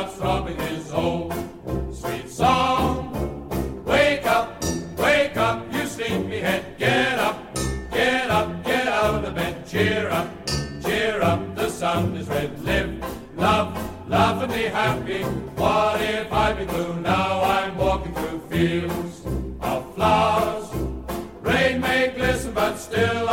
Starts throbbing his old sweet song. Wake up, wake up, you sleepyhead, get up, get up, get out of the bed, cheer up, cheer up, the sun is red, live, love, love and be happy. What if I be blue? Now I'm walking through fields of flowers. Rain may glisten, but still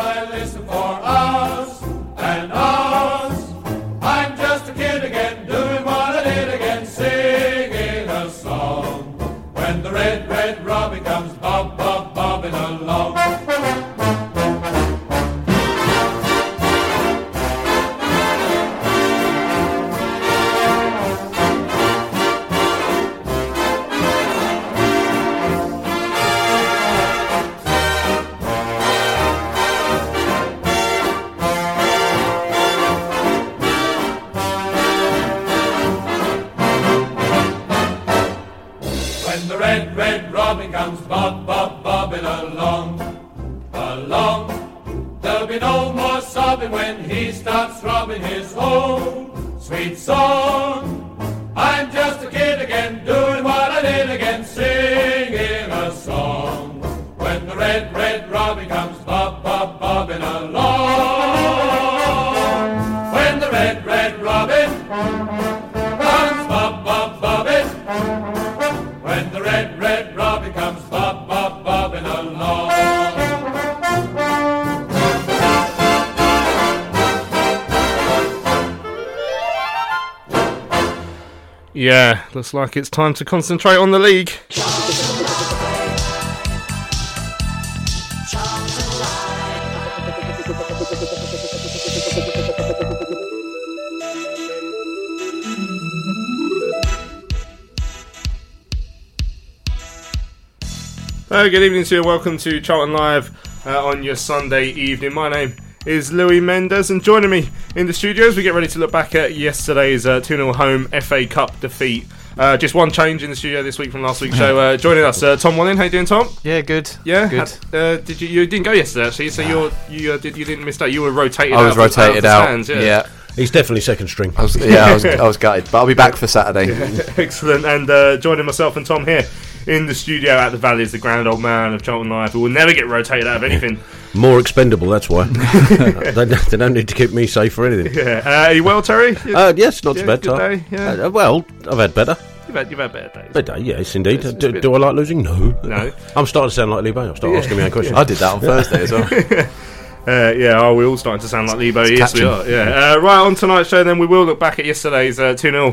his own sweet song. Yeah, looks like it's time to concentrate on the league. Uh, good evening to you. Welcome to Charlton Live uh, on your Sunday evening. My name is Louis Mendes, and joining me in the studio as we get ready to look back at yesterday's uh, 2 0 home FA Cup defeat. Uh, just one change in the studio this week from last week's show. Uh, joining us, uh, Tom Wallen. How you doing, Tom? Yeah, good. Yeah, good. Had- uh, did you? You didn't go yesterday, actually. So you're you uh, did you didn't miss that? You were rotated. I was out rotated out. out. stands, yeah. He's definitely second string. I was, yeah, I was, I was gutted, but I'll be back for Saturday. Excellent. And uh, joining myself and Tom here in the studio at the Valley is the grand old man of Charlton Life who will never get rotated out of anything. More expendable, that's why. they, they don't need to keep me safe for anything. yeah. Uh, are you well, Terry? Uh, yes, not Yeah, too bad. good day, yeah. Uh, well, I've had better. you've, had, you've had better days. Better, yes, indeed. It's- it's do, do I like losing? No. No. I'm starting to sound like Lee Bay. I'll start asking me a question. I did that on Thursday as well. Uh, yeah, oh, we're all starting to sound like Lebo. Yes, we are. Yeah. Uh, right on tonight's show, then we will look back at yesterday's uh, 2 0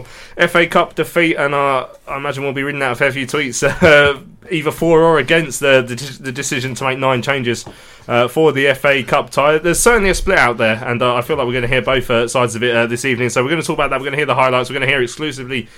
FA Cup defeat, and uh, I imagine we'll be reading out a fair few tweets, uh, either for or against the, the, the decision to make nine changes uh, for the FA Cup tie. There's certainly a split out there, and uh, I feel like we're going to hear both uh, sides of it uh, this evening. So we're going to talk about that. We're going to hear the highlights. We're going to hear exclusively.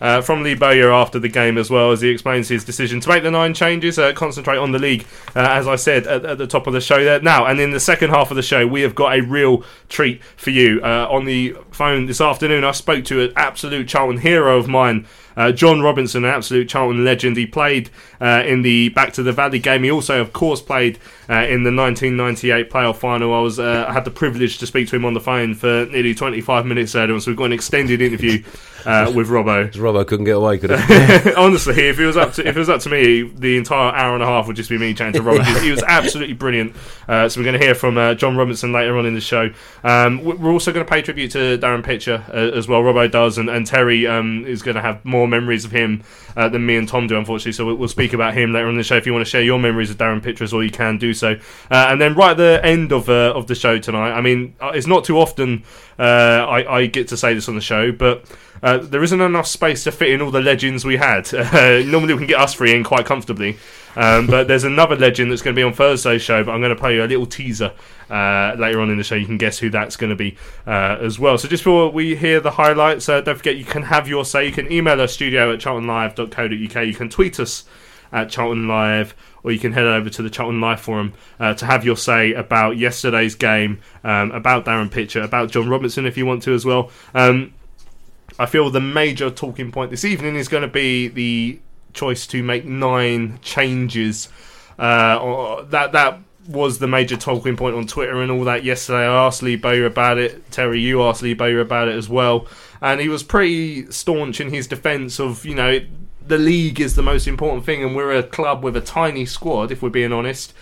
Uh, from Lee Bowyer after the game as well as he explains his decision to make the nine changes, uh, concentrate on the league, as I said at, at the top of the show there. Now, and in the second half of the show, we have got a real treat for you. On the phone this afternoon, I spoke to an absolute Charlton hero of mine, uh, John Robinson, an absolute Charlton legend. He played uh, in the Back to the Valley game. He also, of course, played uh, in the 1998 playoff final. I was uh, I had the privilege to speak to him on the phone for nearly 25 minutes earlier, so we've got an extended interview uh, with Robbo. Robbo couldn't get away, could he? Honestly, if it was up to if it was up to me, the entire hour and a half would just be me chatting to Robbo. he was absolutely brilliant. Uh, so we're going to hear from uh, John Robinson later on in the show. Um, we- we're also going to pay tribute to Darren Pitcher uh, as well. Robbo does, and, and Terry um, is going to have more memories of him uh, than me and Tom do, unfortunately. So we'll, we'll speak about him later on the show. If you want to share your memories of Darren Pitcher as well, you can do so. Uh, and then right at the end of uh, of the show tonight, I mean, uh, it's not too often uh, I, I get to say this on the show, but. There isn't enough space to fit in all the legends we had. Normally, we can get us three in quite comfortably, um, but there's another legend that's going to be on Thursday's show. But I'm going to play you a little teaser uh, later on in the show. You can guess who that's going to be uh, as well. So just before we hear the highlights, uh, don't forget you can have your say. You can email us studio at charltonlive.co.uk. You can tweet us at Charlton Live, or you can head over to the Charlton Live forum uh, to have your say about yesterday's game, um, about Darren Pitcher, about John Robinson if you want to as well. Um, I feel the major talking point this evening is going to be the choice to make nine changes. Uh, or that that was the major talking point on Twitter and all that yesterday. I asked Lee Bowyer about it. Terry, you asked Lee Bowyer about it as well, and he was pretty staunch in his defence of you know the league is the most important thing, and we're a club with a tiny squad, if we're being honest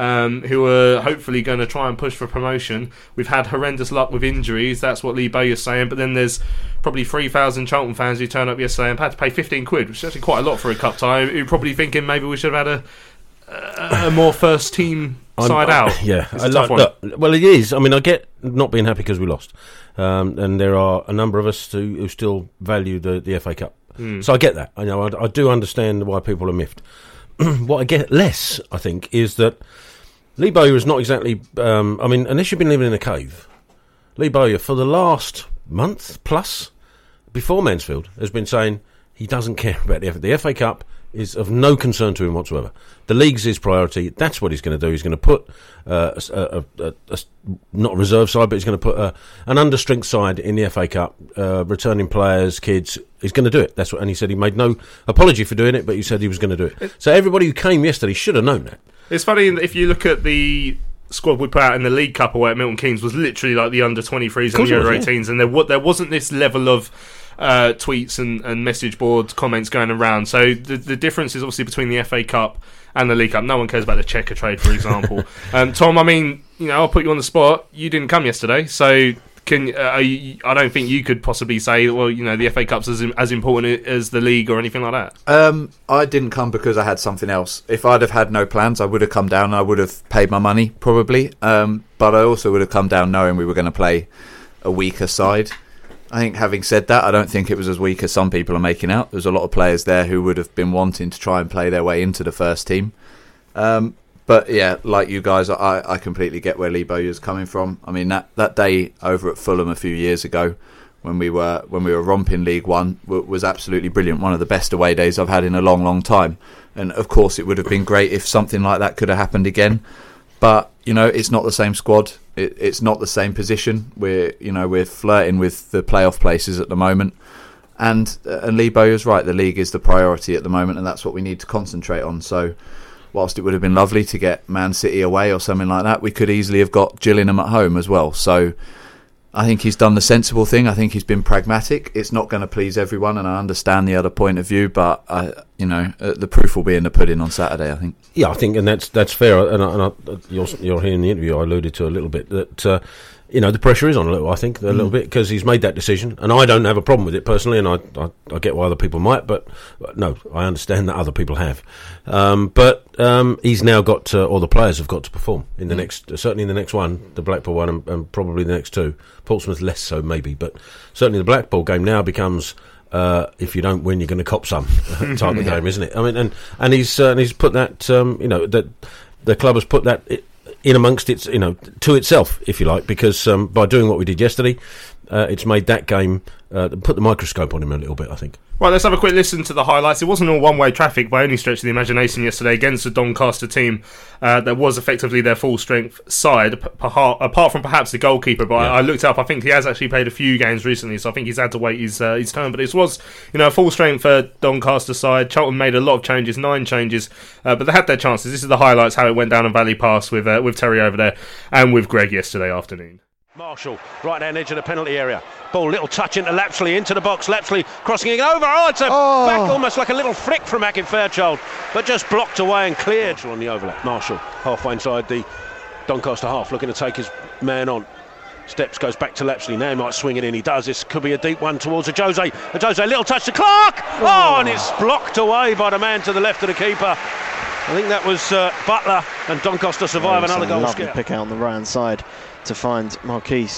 um, who are hopefully going to try and push for promotion. We've had horrendous luck with injuries. That's what Lee Bowyer's saying. But then there's probably 3,000 Charlton fans who turned up yesterday and had to pay 15 quid, which is actually quite a lot for a cup tie. Who are probably thinking maybe we should have had a, a more first team side I'm- out. Yeah, It's I love- look, well, it is. I mean, I get not being happy because we lost, um, and there are a number of us who, who still value the, the FA Cup. Hmm. So I get that. I know. I, I do understand why people are miffed. what I get less, I think, is that Lee Bowyer is not exactly. Um, I mean, unless you've been living in a cave, Lee Bowyer for the last month plus before Mansfield has been saying he doesn't care about the FA. The FA Cup is of no concern to him whatsoever. The league's his priority. That's what he's going to do. He's going to put uh, a s- a, a- a- not a reserve side, but he's going to put a, an understrength side in the FA Cup, uh, returning players, kids. He's going to do it. That's what. And he said he made no apology for doing it, but he said he was going to do it. So everybody who came yesterday should have known that. It's funny if you look at the squad we put out in the League Cup away at Milton Keynes was literally like the under 23s and the under was, yeah. 18s, and there there wasn't this level of uh, tweets and, and message board comments going around. So the the difference is obviously between the FA Cup and the League Cup. No one cares about the Checkatrade, for example. um, Tom, I mean, you know, I'll put you on the spot. You didn't come yesterday, so. Can, uh, are you- I don't think you could possibly say, well, you know, the FA Cup's as, as important as the league or anything like that. Um, I didn't come because I had something else. If I'd have had no plans, I would have come down. I would have paid my money probably. Um, but I also would have come down knowing we were going to play a weaker side. I think, having said that, I don't think it was as weak as some people are making out. There's a lot of players there who would have been wanting to try and play their way into the first team. Um, but yeah, like you guys, I, I completely get where Lee Bowyer's coming from. I mean that, that day over at Fulham a few years ago, when we were when we were romping League One, was absolutely brilliant. One of the best away days I've had in a long, long time. And of course, it would have been great if something like that could have happened again. But you know, it's not the same squad. It, it's not the same position. We're you know we're flirting with the playoff places at the moment. And uh, and Lee Bowyer's right. The league is the priority at the moment, and that's what we need to concentrate on. So, whilst it would have been lovely to get Man City away or something like that, we could easily have got Gillingham at home as well. So, I think he's done the sensible thing. I think he's been pragmatic. It's not going to please everyone, and I understand the other point of view. But I, you know, uh, the proof will be in the pudding on Saturday. I think. Yeah, I think, and that's that's fair. And, I, and I, you're, you're hearing the interview. I alluded to a little bit that uh, you know the pressure is on a little. I think a little bit because he's made that decision, and I don't have a problem with it personally, and I, I, I get why other people might, but no, I understand that other people have. Um, but um, he's now got, to, or the players have got to perform in the next, certainly in the next one, the Blackpool one, and, and probably the next two. Portsmouth less so, maybe, but certainly the Blackpool game now becomes. Uh, if you don't win, you're going to cop some type of game, isn't it? I mean, and and he's uh, and he's put that um, you know that the club has put that in amongst its you know to itself, if you like, because um, by doing what we did yesterday, uh, it's made that game uh, put the microscope on him a little bit. I think. Right, let's have a quick listen to the highlights. It wasn't all one-way traffic by any stretch of the imagination yesterday against the Doncaster team uh, that was effectively their full-strength side, p- apart, from perhaps the goalkeeper. But I, I looked up; I think he has actually played a few games recently, so I think he's had to wait his uh, his turn. But it was, you know, a full-strength for Doncaster side. Charlton made a lot of changes, nine changes, uh, but they had their chances. This is the highlights how it went down in Valley Pass with uh, with Terry over there and with Greg yesterday afternoon. Marshall, right hand edge of the penalty area. Ball, little touch into Lapslie, into the box. Lapslie crossing it over. Oh, it's a back almost like a little flick from Hackett Fairchild, but just blocked away and cleared. Marshall on the overlap. Marshall halfway inside the Doncaster half, looking to take his man on. Steps goes back to Lapslie. Now he might swing it in. He does. This could be a deep one towards Ajose. A Jose, little touch to Clarke. Oh, and it's blocked away by the man to the left of the keeper. I think that was uh, Butler and Doncaster survive It's another a goal lovely scare. pick out on the right hand side to find Marquis.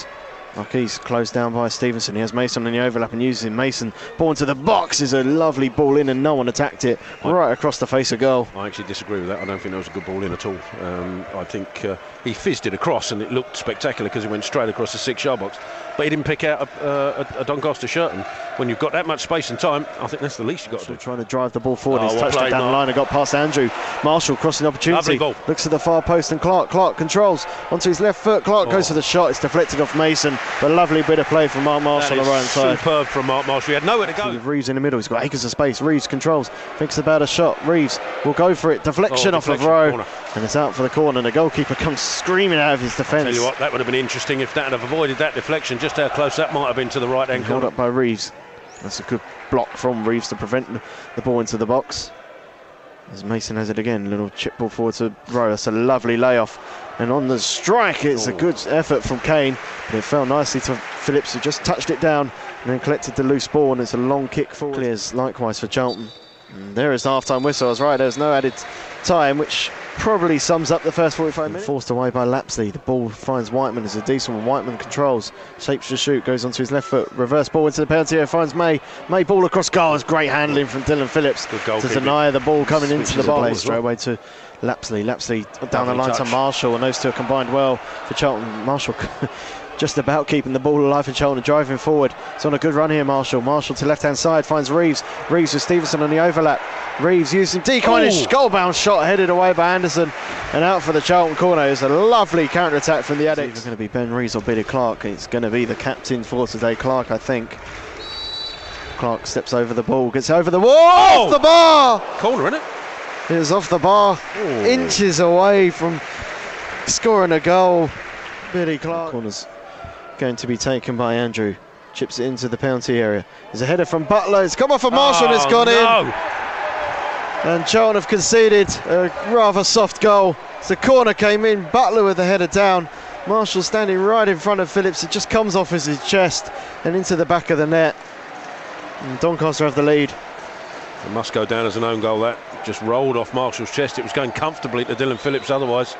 Marquis closed down by Stevenson. He has Mason in the overlap and uses him. Mason ball to the box is a lovely ball in and no one attacked it right across the face of goal. I actually disagree with that. I don't think that was a good ball in at all. Um, I think uh, he fizzed it across and it looked spectacular because he went straight across the six-yard box. But he didn't pick out a, uh, a, a Doncaster shirt. And when you've got that much space and time, I think that's the least you've got to do. trying to drive the ball forward. Oh, He's what touched it down the line and got past Andrew. Marshall crossing opportunity. Ball. Looks at the far post and Clarke. Clarke controls onto his left foot. Clarke goes Oh. for the shot. It's deflected off Mason. But a lovely bit of play from Mark Marshall on the right side. superb from Mark Marshall. He had nowhere to go. With Reeves in the middle, he's got acres of space. Reeves controls, thinks about a shot. Reeves will go for it. Deflection Oh, off deflection, of Rowe, and it's out for the corner. And the goalkeeper comes screaming out of his Tell defence. you what, that would have been interesting if that had avoided that deflection. Just how close that might have been to the right hand corner. up by Reeves. That's a good block from Reeves to prevent the- ball into the box. As Mason has it again, little chip ball forward to Rowe. That's a lovely layoff. And on the strike, it's a good effort from Kane, but it fell nicely to Phillips, who just touched it down and then collected the loose ball. And it's a long kick forward. Clears likewise for Charlton. And there is the half time whistle. I was right, there's no added time, which probably sums up the first 45 minutes. Forced away by Lapslie. The ball finds Whiteman. It's a decent one. Whiteman controls, shapes to shoot, goes onto his left foot. Reverse ball into the penalty area, finds May. May ball across goal. It's great handling from Dillon Phillips Good to deny the ball coming into Switches the the ball box. as Straight away to Lapslie. Lapslie down the line touch. to Marshall, and those two are combined well for Charlton. Marshall. Just about keeping the ball alive in Charlton, driving forward. It's on a good run here, Marshall. Marshall to left hand side finds Reeves. Reeves with Stevenson on the overlap. Reeves using decoy, goal bound shot headed away by Anderson and out for the Charlton corner. It's a lovely counter attack from the Addicts. It's going to be Ben Reeves or Billy Clarke. It's going to be the captain for today, Clarke, I think. Clarke steps over the ball, gets over the wall, off oh! the bar. Corner, isn't it? It is off the bar, inches away from scoring a goal. Billy Clarke. Corners going to be taken by Andrew. Chips it into the penalty area. There's a header from Butler. It's come off of Marshall and it's Oh, gone in. And Charlton have conceded a rather soft goal. The corner came in, Butler with the header down. Marshall standing right in front of Phillips. It just comes off his chest and into the back of the net. And Doncaster have the lead. It must go down as an own goal. That just rolled off Marshall's chest. It was going comfortably to Dillon Phillips otherwise.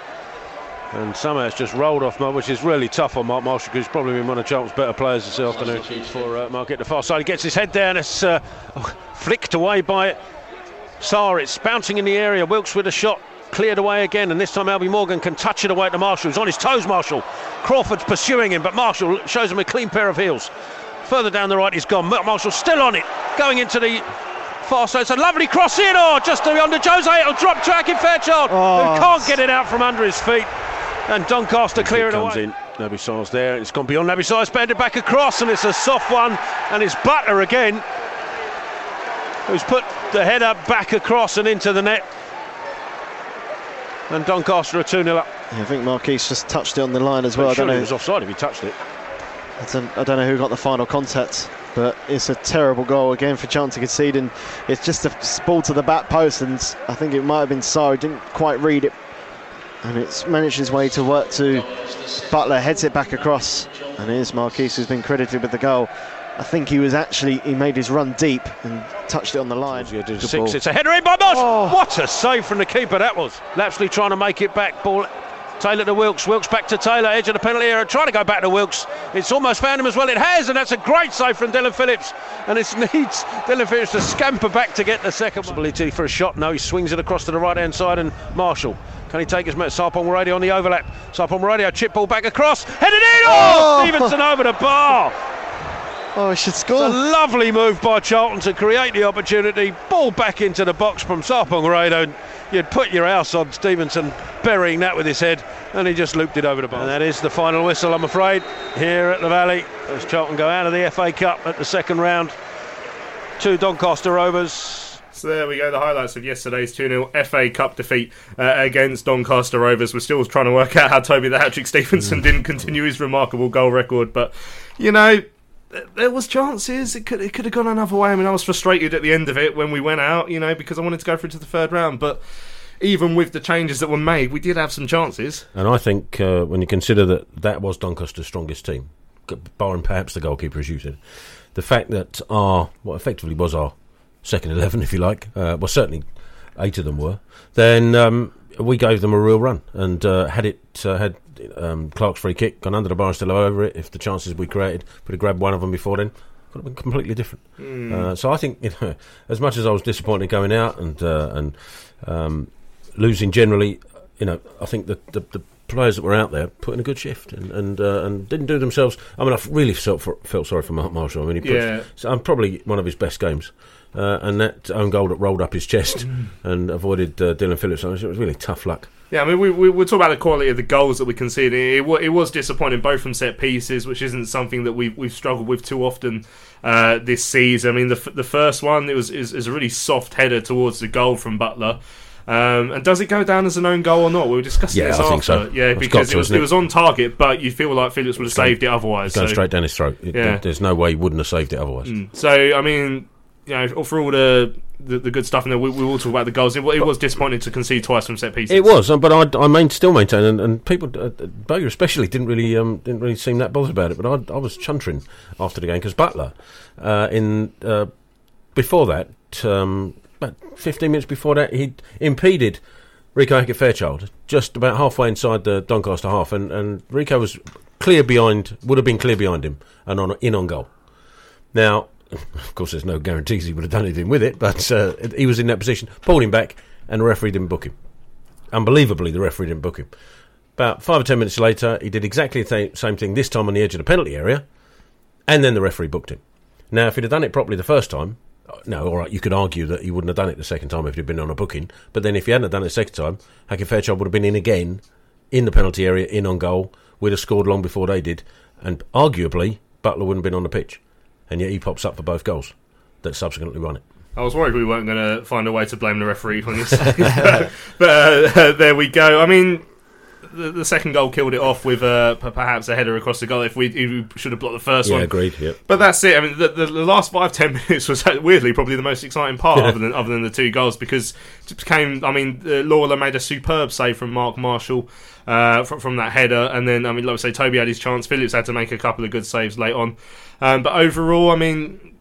And somehow it's just rolled off, Mark, which is really tough on Mark Marshall who's probably been one of Charlton's better players this afternoon. For uh, Mark at the far side, he gets his head down. It's uh, flicked away by Sarr. It's bouncing in the area. Wilks with a shot. Cleared away again, and this time Albie Morgan can touch it away to Marshall. He's on his toes, Marshall. Crawford's pursuing him, but Marshall shows him a clean pair of heels. Further down the right, he's gone. Mark Marshall still on it, going into the far side. It's a lovely cross in, or just under Jose. It'll drop track in Fairchild, Oh. who can't get it out from under his feet. And Doncaster clear it comes away. In. Naby there. It's gone beyond Naby Sarr's banded back across, and it's a soft one. And it's Butler again, who's put the header back across and into the net. And Doncaster are 2 0 up. Yeah, I think Marquis just touched it on the line as well. I don't know. he was offside if he touched it. I don't, I don't know who got the final contact, but it's a terrible goal again for chance to concede, and it's just a ball to the back post, and I think it might have been Sarr, didn't quite read it, and it's managed his way to work to Butler, heads it back across, and it is Marquis who's been credited with the goal. I think he was actually he made his run deep and touched it on the line. Good six. ball. It's a header in by Moss. Oh. What a save from the keeper that was. Lapslie trying to make it back. Ball. Taylor to Wilks. Wilks back to Taylor. Edge of the penalty area. Trying to go back to Wilks. It's almost found him as well. It has, and that's a great save from Dillon Phillips. And it needs Dillon Phillips to scamper back to get the second possibility for a shot. No, he swings it across to the right hand side, and Marshall. Can he take his met Sarpong Wiredu on the overlap? Sarpong Wiredu, chip ball back across, headed in! Oh, Oh. Stevenson over the bar! Oh, he should score. It's a lovely move by Charlton to create the opportunity. Ball back into the box from Sarpong Wiredu. You'd put your house on Stevenson burying that with his head, and he just looped it over the bar. And that is the final whistle, I'm afraid, here at the Valley as Charlton go out of the FA Cup at the second round. Two Doncaster Rovers. So there we go, the highlights of yesterday's 2 0 FA Cup defeat uh, against Doncaster Rovers. We're still trying to work out how Toby the Hattrick Stevenson didn't continue his remarkable goal record, but you know. There was chances. It could it could have gone another way. I mean, I was frustrated at the end of it when we went out, you know, because I wanted to go through to the third round. But even with the changes that were made, we did have some chances. And I think uh, when you consider that that was Doncaster's strongest team, barring perhaps the goalkeeper, as you said, the fact that our what effectively was our second eleven, if you like, uh, well certainly eight of them were, then um, we gave them a real run. And uh, had it uh, had um, Clarke's free kick gone under the bar and still over it, if the chances we created could have grabbed one of them before then. Could have been completely different. Uh, so I think, you know, as much as I was disappointed going out and uh, and um, losing generally, you know, I think the, the, the players that were out there put in a good shift and and, uh, and didn't do themselves. I mean, I really felt for, felt sorry for Mark Marshall. I mean, he put, Yeah. so I'm probably one of his best games. Uh, and that own goal that rolled up his chest and avoided uh, Dillon Phillips. It was really tough luck. Yeah, I mean, we, we, we'll talk about the quality of the goals that we conceded. It, wa- it was disappointing, both from set pieces, which isn't something that we've, we've struggled with too often uh, this season. I mean, the, the first one it was is, is a really soft header towards the goal from Butler. Um, and does it go down as an own goal or not? We were discussing Yeah, this I after. think so. Yeah, It's because got it was it it? was on target, but you feel like Phillips would have going- saved it otherwise. Going so- straight down his throat. It- Yeah. There's no way he wouldn't have saved it otherwise. So I mean, you know, for all the the, the good stuff, and we, we will talk about the goals. It, it was disappointing to concede twice from set pieces. It was, uh, but I, I main, still maintain, and, and people, uh, Bowyer especially, didn't really um, didn't really seem that bothered about it. But I, I was chuntering after the game because Butler, uh, in uh, before that, um, about fifteen minutes before that, he impeded Reeco Hackett Fairchild just about halfway inside the Doncaster half, and, and Reeco was clear behind, would have been clear behind him, and on in on goal. Now, of course, there's no guarantees he would have done anything with it, but uh, he was in that position, pulled him back, and the referee didn't book him. Unbelievably, the referee didn't book him. About five or ten minutes later, he did exactly the th- same thing, this time on the edge of the penalty area, and then the referee booked him. Now, if he'd have done it properly the first time, uh, no, all right, you could argue that he wouldn't have done it the second time if he'd been on a booking, but then if he hadn't done it the second time, Hackett Fairchild would have been in again, in the penalty area, in on goal, we'd have scored long before they did, and arguably, Butler wouldn't have been on the pitch. And yet he pops up for both goals that subsequently won it. I was worried we weren't going to find a way to blame the referee on this, but, but uh, there we go. I mean, the, the second goal killed it off with uh, perhaps a header across the goal. If we, if we should have blocked the first yeah, one, agreed. Yep. But that's it. I mean, the, the, the last five ten minutes was uh, weirdly probably the most exciting part, other than other than the two goals, because it became. I mean, uh, Lawlor made a superb save from Mark Marshall uh, from, from that header, and then I mean, like I say, Toby had his chance. Phillips had to make a couple of good saves late on, um, but overall, I mean,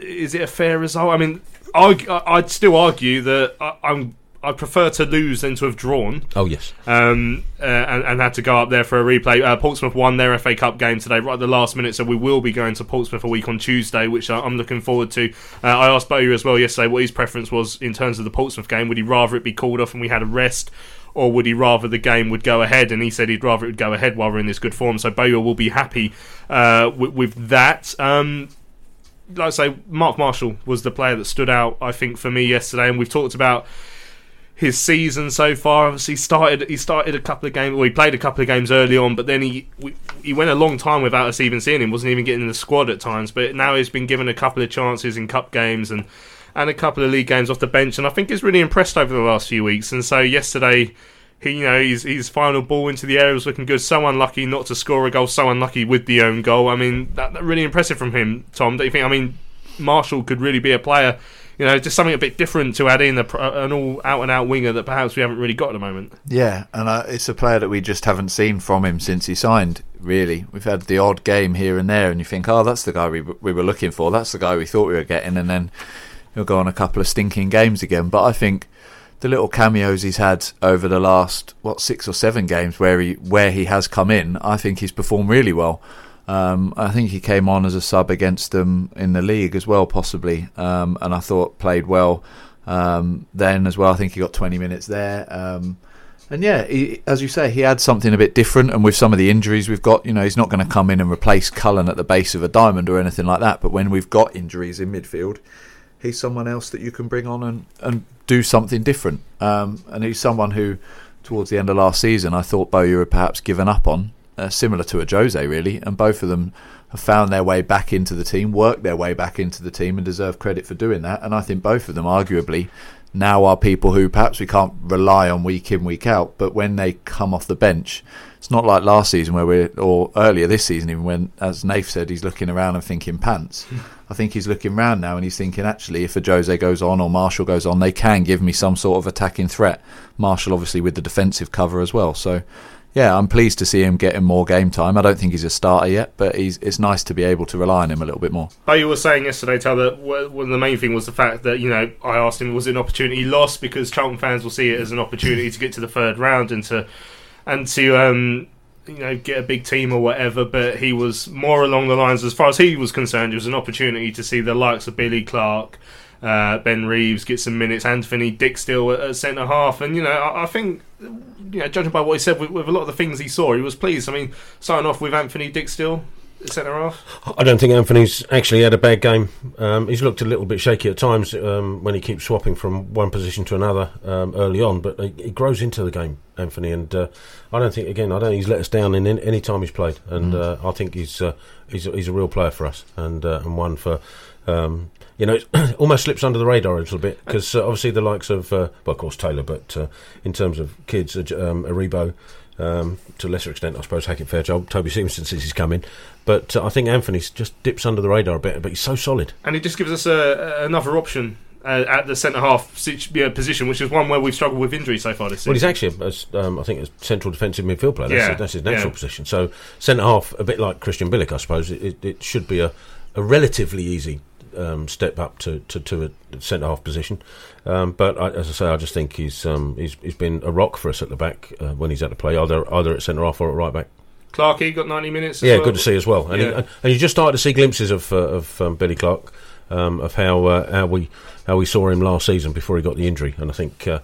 is it a fair result? I mean, arg- I'd still argue that I, I'm. I prefer to lose than to have drawn Oh, yes. um, uh, and, and had to go up there for a replay. Uh, Portsmouth won their FA Cup game today, right at the last minute, so we will be going to Portsmouth a week on Tuesday, which I- I'm looking forward to. Uh, I asked Bowyer as well yesterday what his preference was in terms of the Portsmouth game. Would he rather it be called off and we had a rest? Or would he rather the game would go ahead? And he said he'd rather it would go ahead while we're in this good form. So Bowyer will be happy uh, with, with that. Um, like I say, Mark Marshall was the player that stood out, I think, for me yesterday. And we've talked about his season so far. Obviously, he started he started a couple of games. Well, he played a couple of games early on, but then he he went a long time without us even seeing him. wasn't even getting in the squad at times. But now he's been given a couple of chances in cup games and and a couple of league games off the bench, and I think he's really impressed over the last few weeks. And so yesterday. He, you know, his, his final ball into the area was looking good. So unlucky not to score a goal. So unlucky with the own goal. I mean, that, that really impressive from him, Tom. Don't you think? I mean, Marshall could really be a player. You know, just something a bit different to add in a, an all out and out winger that perhaps we haven't really got at the moment. Yeah, and uh, it's a player that we just haven't seen from him since he signed. Really, we've had the odd game here and there, and you think, oh, that's the guy we we were looking for. That's the guy we thought we were getting, and then he'll go on a couple of stinking games again. But I think the little cameos he's had over the last what six or seven games where he where he has come in, I think he's performed really well. Um, I think he came on as a sub against them in the league as well, possibly, um, and I thought played well um, then as well. I think he got 20 minutes there. Um, and yeah, he, as you say, he had something a bit different. And with some of the injuries we've got, you know, he's not going to come in and replace Cullen at the base of a diamond or anything like that. But when we've got injuries in midfield, he's someone else that you can bring on and, and do something different. Um, and he's someone who, towards the end of last season, I thought Bowyer had perhaps given up on. uh, similar to Ajose, really, and both of them have found their way back into the team, worked their way back into the team, and deserve credit for doing that. And I think both of them, arguably, now are people who perhaps we can't rely on week in, week out, but when they come off the bench, it's not like last season where we're, or earlier this season, even when, as Nath said, he's looking around and thinking pants. I think he's looking around now and he's thinking, actually, if Ajose goes on or Marshall goes on, they can give me some sort of attacking threat. Marshall, obviously, with the defensive cover as well. So, yeah, I'm pleased to see him getting more game time. I don't think he's a starter yet, but he's, it's nice to be able to rely on him a little bit more. But you were saying yesterday, Tal, that one of the main thing was the fact that, you know, I asked him, was it an opportunity lost? Because Charlton fans will see it as an opportunity to get to the third round and to, and to, um, you know, get a big team or whatever, but he was more along the lines, as far as he was concerned, it was an opportunity to see the likes of Billy Clarke, uh, Ben Reeves get some minutes, Anthony Dijksteel at, at centre half, and you know, I, I, think, you know, judging by what he said with, with, a lot of the things he saw, he was pleased. I mean, starting off with Anthony Dijksteel. Centre half. I don't think Anthony's actually had a bad game. Um, he's looked a little bit shaky at times um, when he keeps swapping from one position to another um, early on, but he, he, grows into the game, Anthony. And uh, I don't think, again, I don't think he's let us down in, in any time he's played. And mm. uh, I think he's uh, he's, he's a real player for us and uh, and one for um, you know, it almost slips under the radar a little bit because uh, obviously the likes of, uh, well, of course, Taylor, but uh, in terms of kids, um, Aribo, um, to a lesser extent, I suppose, Hackett Fairchild, Toby Stevenson since he's come in. But uh, I think Anthony just dips under the radar a bit, but he's so solid. And he just gives us a, another option uh, at the centre half position, which is one where we've struggled with injury so far this season. Well, he's actually, a, um, I think, a central defensive midfield player. That's, yeah. that's his natural yeah. position. So centre half, a bit like Krystian Bielik, I suppose. It, it, should be a, a relatively easy um, step up to, to, to a centre half position. Um, but I, as I say, I just think he's, um, he's he's been a rock for us at the back uh, when he's had to play, either either at centre half or at right back. Clarkey got 90 minutes. yeah, well. good to see as well. And, yeah. he, and you just started to see glimpses of uh, of um, Billy Clarke, um, of how uh, how we how we saw him last season before he got the injury, and I think uh,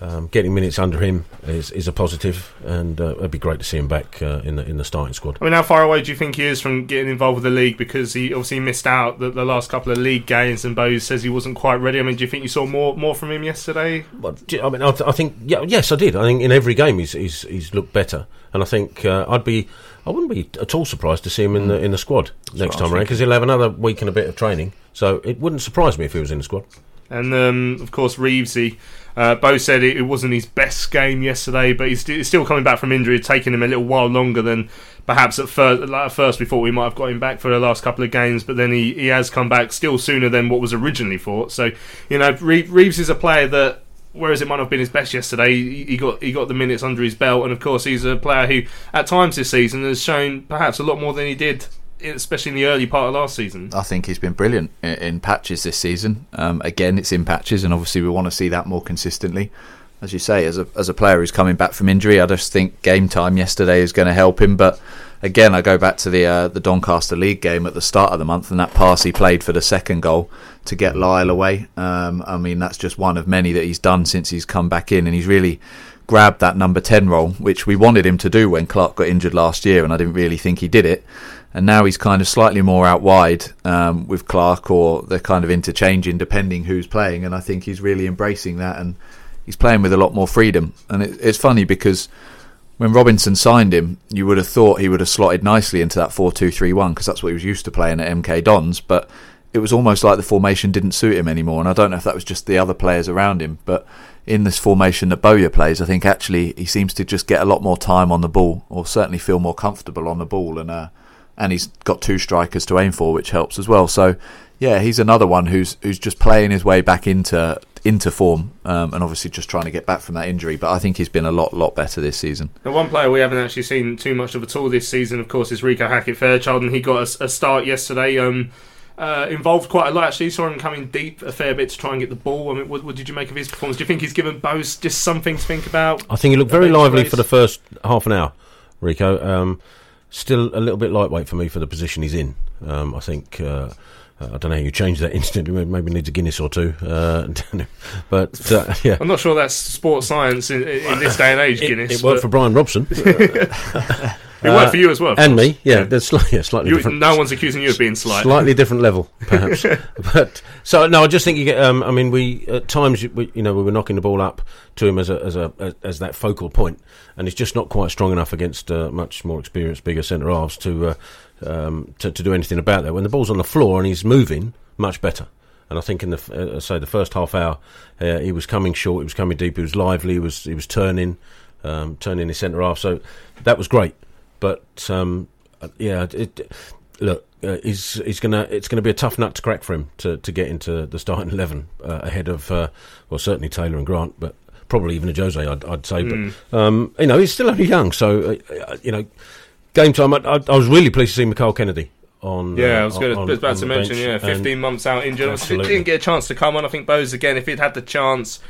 um, getting minutes under him is, is a positive, and uh, it'd be great to see him back uh, in the in the starting squad. I mean, how far away do you think he is from getting involved with the league? Because he obviously missed out the, the last couple of league games, and Bose says he wasn't quite ready. I mean, do you think you saw more more from him yesterday? Well, I mean, I, th- I think yeah, yes, I did. I think in every game he's he's, he's looked better, and I think uh, I'd be. I wouldn't be at all surprised to see him in the in the squad That's next time around because he'll have another week and a bit of training. So it wouldn't surprise me if he was in the squad. And um, of course, Reevesy uh, Bo said it, it, wasn't his best game yesterday, but he's, he's, still coming back from injury. Taken him a little while longer than perhaps at first. Like at first, we thought we might have got him back for the last couple of games, but then he, he has come back still sooner than what was originally thought. So, you know, Reeves is a player that whereas it might not have been his best yesterday, he got he got the minutes under his belt, and of course he's a player who, at times this season, has shown perhaps a lot more than he did especially in the early part of last season. I think he's been brilliant in, in patches this season. Um, again, it's in patches, and obviously we want to see that more consistently. As you say, as a as a player who's coming back from injury, I just think game time yesterday is going to help him. But again, I go back to the uh, the Doncaster League game at the start of the month, and that pass he played for the second goal to get Lyle away. Um, I mean, that's just one of many that he's done since he's come back in, and he's really grabbed that number 10 role, which we wanted him to do when Clarke got injured last year, and I didn't really think he did it and now he's kind of slightly more out wide um, with Clarke, or they're kind of interchanging depending who's playing. And I think he's really embracing that, and he's playing with a lot more freedom. And it, it's funny because when Robinson signed him, you would have thought he would have slotted nicely into that four-two-three-one because that's what he was used to playing at MK Dons, but. It was almost like the formation didn't suit him anymore, and I don't know if that was just the other players around him. But in this formation that Bowyer plays, I think actually he seems to just get a lot more time on the ball, or certainly feel more comfortable on the ball, and uh, and he's got two strikers to aim for, which helps as well. So, yeah, he's another one who's who's just playing his way back into into form, um, and obviously just trying to get back from that injury. But I think he's been a lot lot better this season. The one player we haven't actually seen too much of at all this season, of course, is Reeco Hackett Fairchild, and he got a, a start yesterday. Um, uh, involved quite a lot actually. Saw him coming deep a fair bit to try and get the ball. I mean, what, what did you make of his performance? Do you think he's given Bose just something to think about? I think he looked very lively race? for the first half an hour, Reeco. Um, still a little bit lightweight for me for the position he's in. Um, I think. Uh, I don't know how you change that instantly. Maybe needs a Guinness or two. Uh, but uh, yeah, I'm not sure that's sports science in, in this day and age. Guinness. It, it worked for Brian Robson. It worked for you as well, and me. Yeah, Yeah. there's slightly, yeah, slightly You, different. no one's accusing you of being slight. Slightly different level, perhaps. but so no, I just think you get. Um, I mean, we at times we, you know we were knocking the ball up to him as a as a as, as that focal point, and he's just not quite strong enough against uh, much more experienced, bigger centre halves to, uh, um, to to do anything about that. When the ball's on the floor and he's moving, much better. And I think in the uh, say the first half hour, uh, he was coming short, he was coming deep, he was lively, he was he was turning, um, turning his centre half. So that was great. But um, uh, yeah, it, look, uh, he's he's gonna it's gonna be a tough nut to crack for him to, to get into the starting eleven uh, ahead of uh, well certainly Taylor and Grant, but probably even Ajose, I'd, I'd say. But um, you know, he's still only young, so uh, uh, you know, game time. I, I, I was really pleased to see Mikhail Kennedy on. Yeah, uh, I was, gonna, on- I was about to mention, bench, yeah, 15 months out injured. Absolutely. didn't get a chance to come on. I think Bose, again, if he'd had the chance,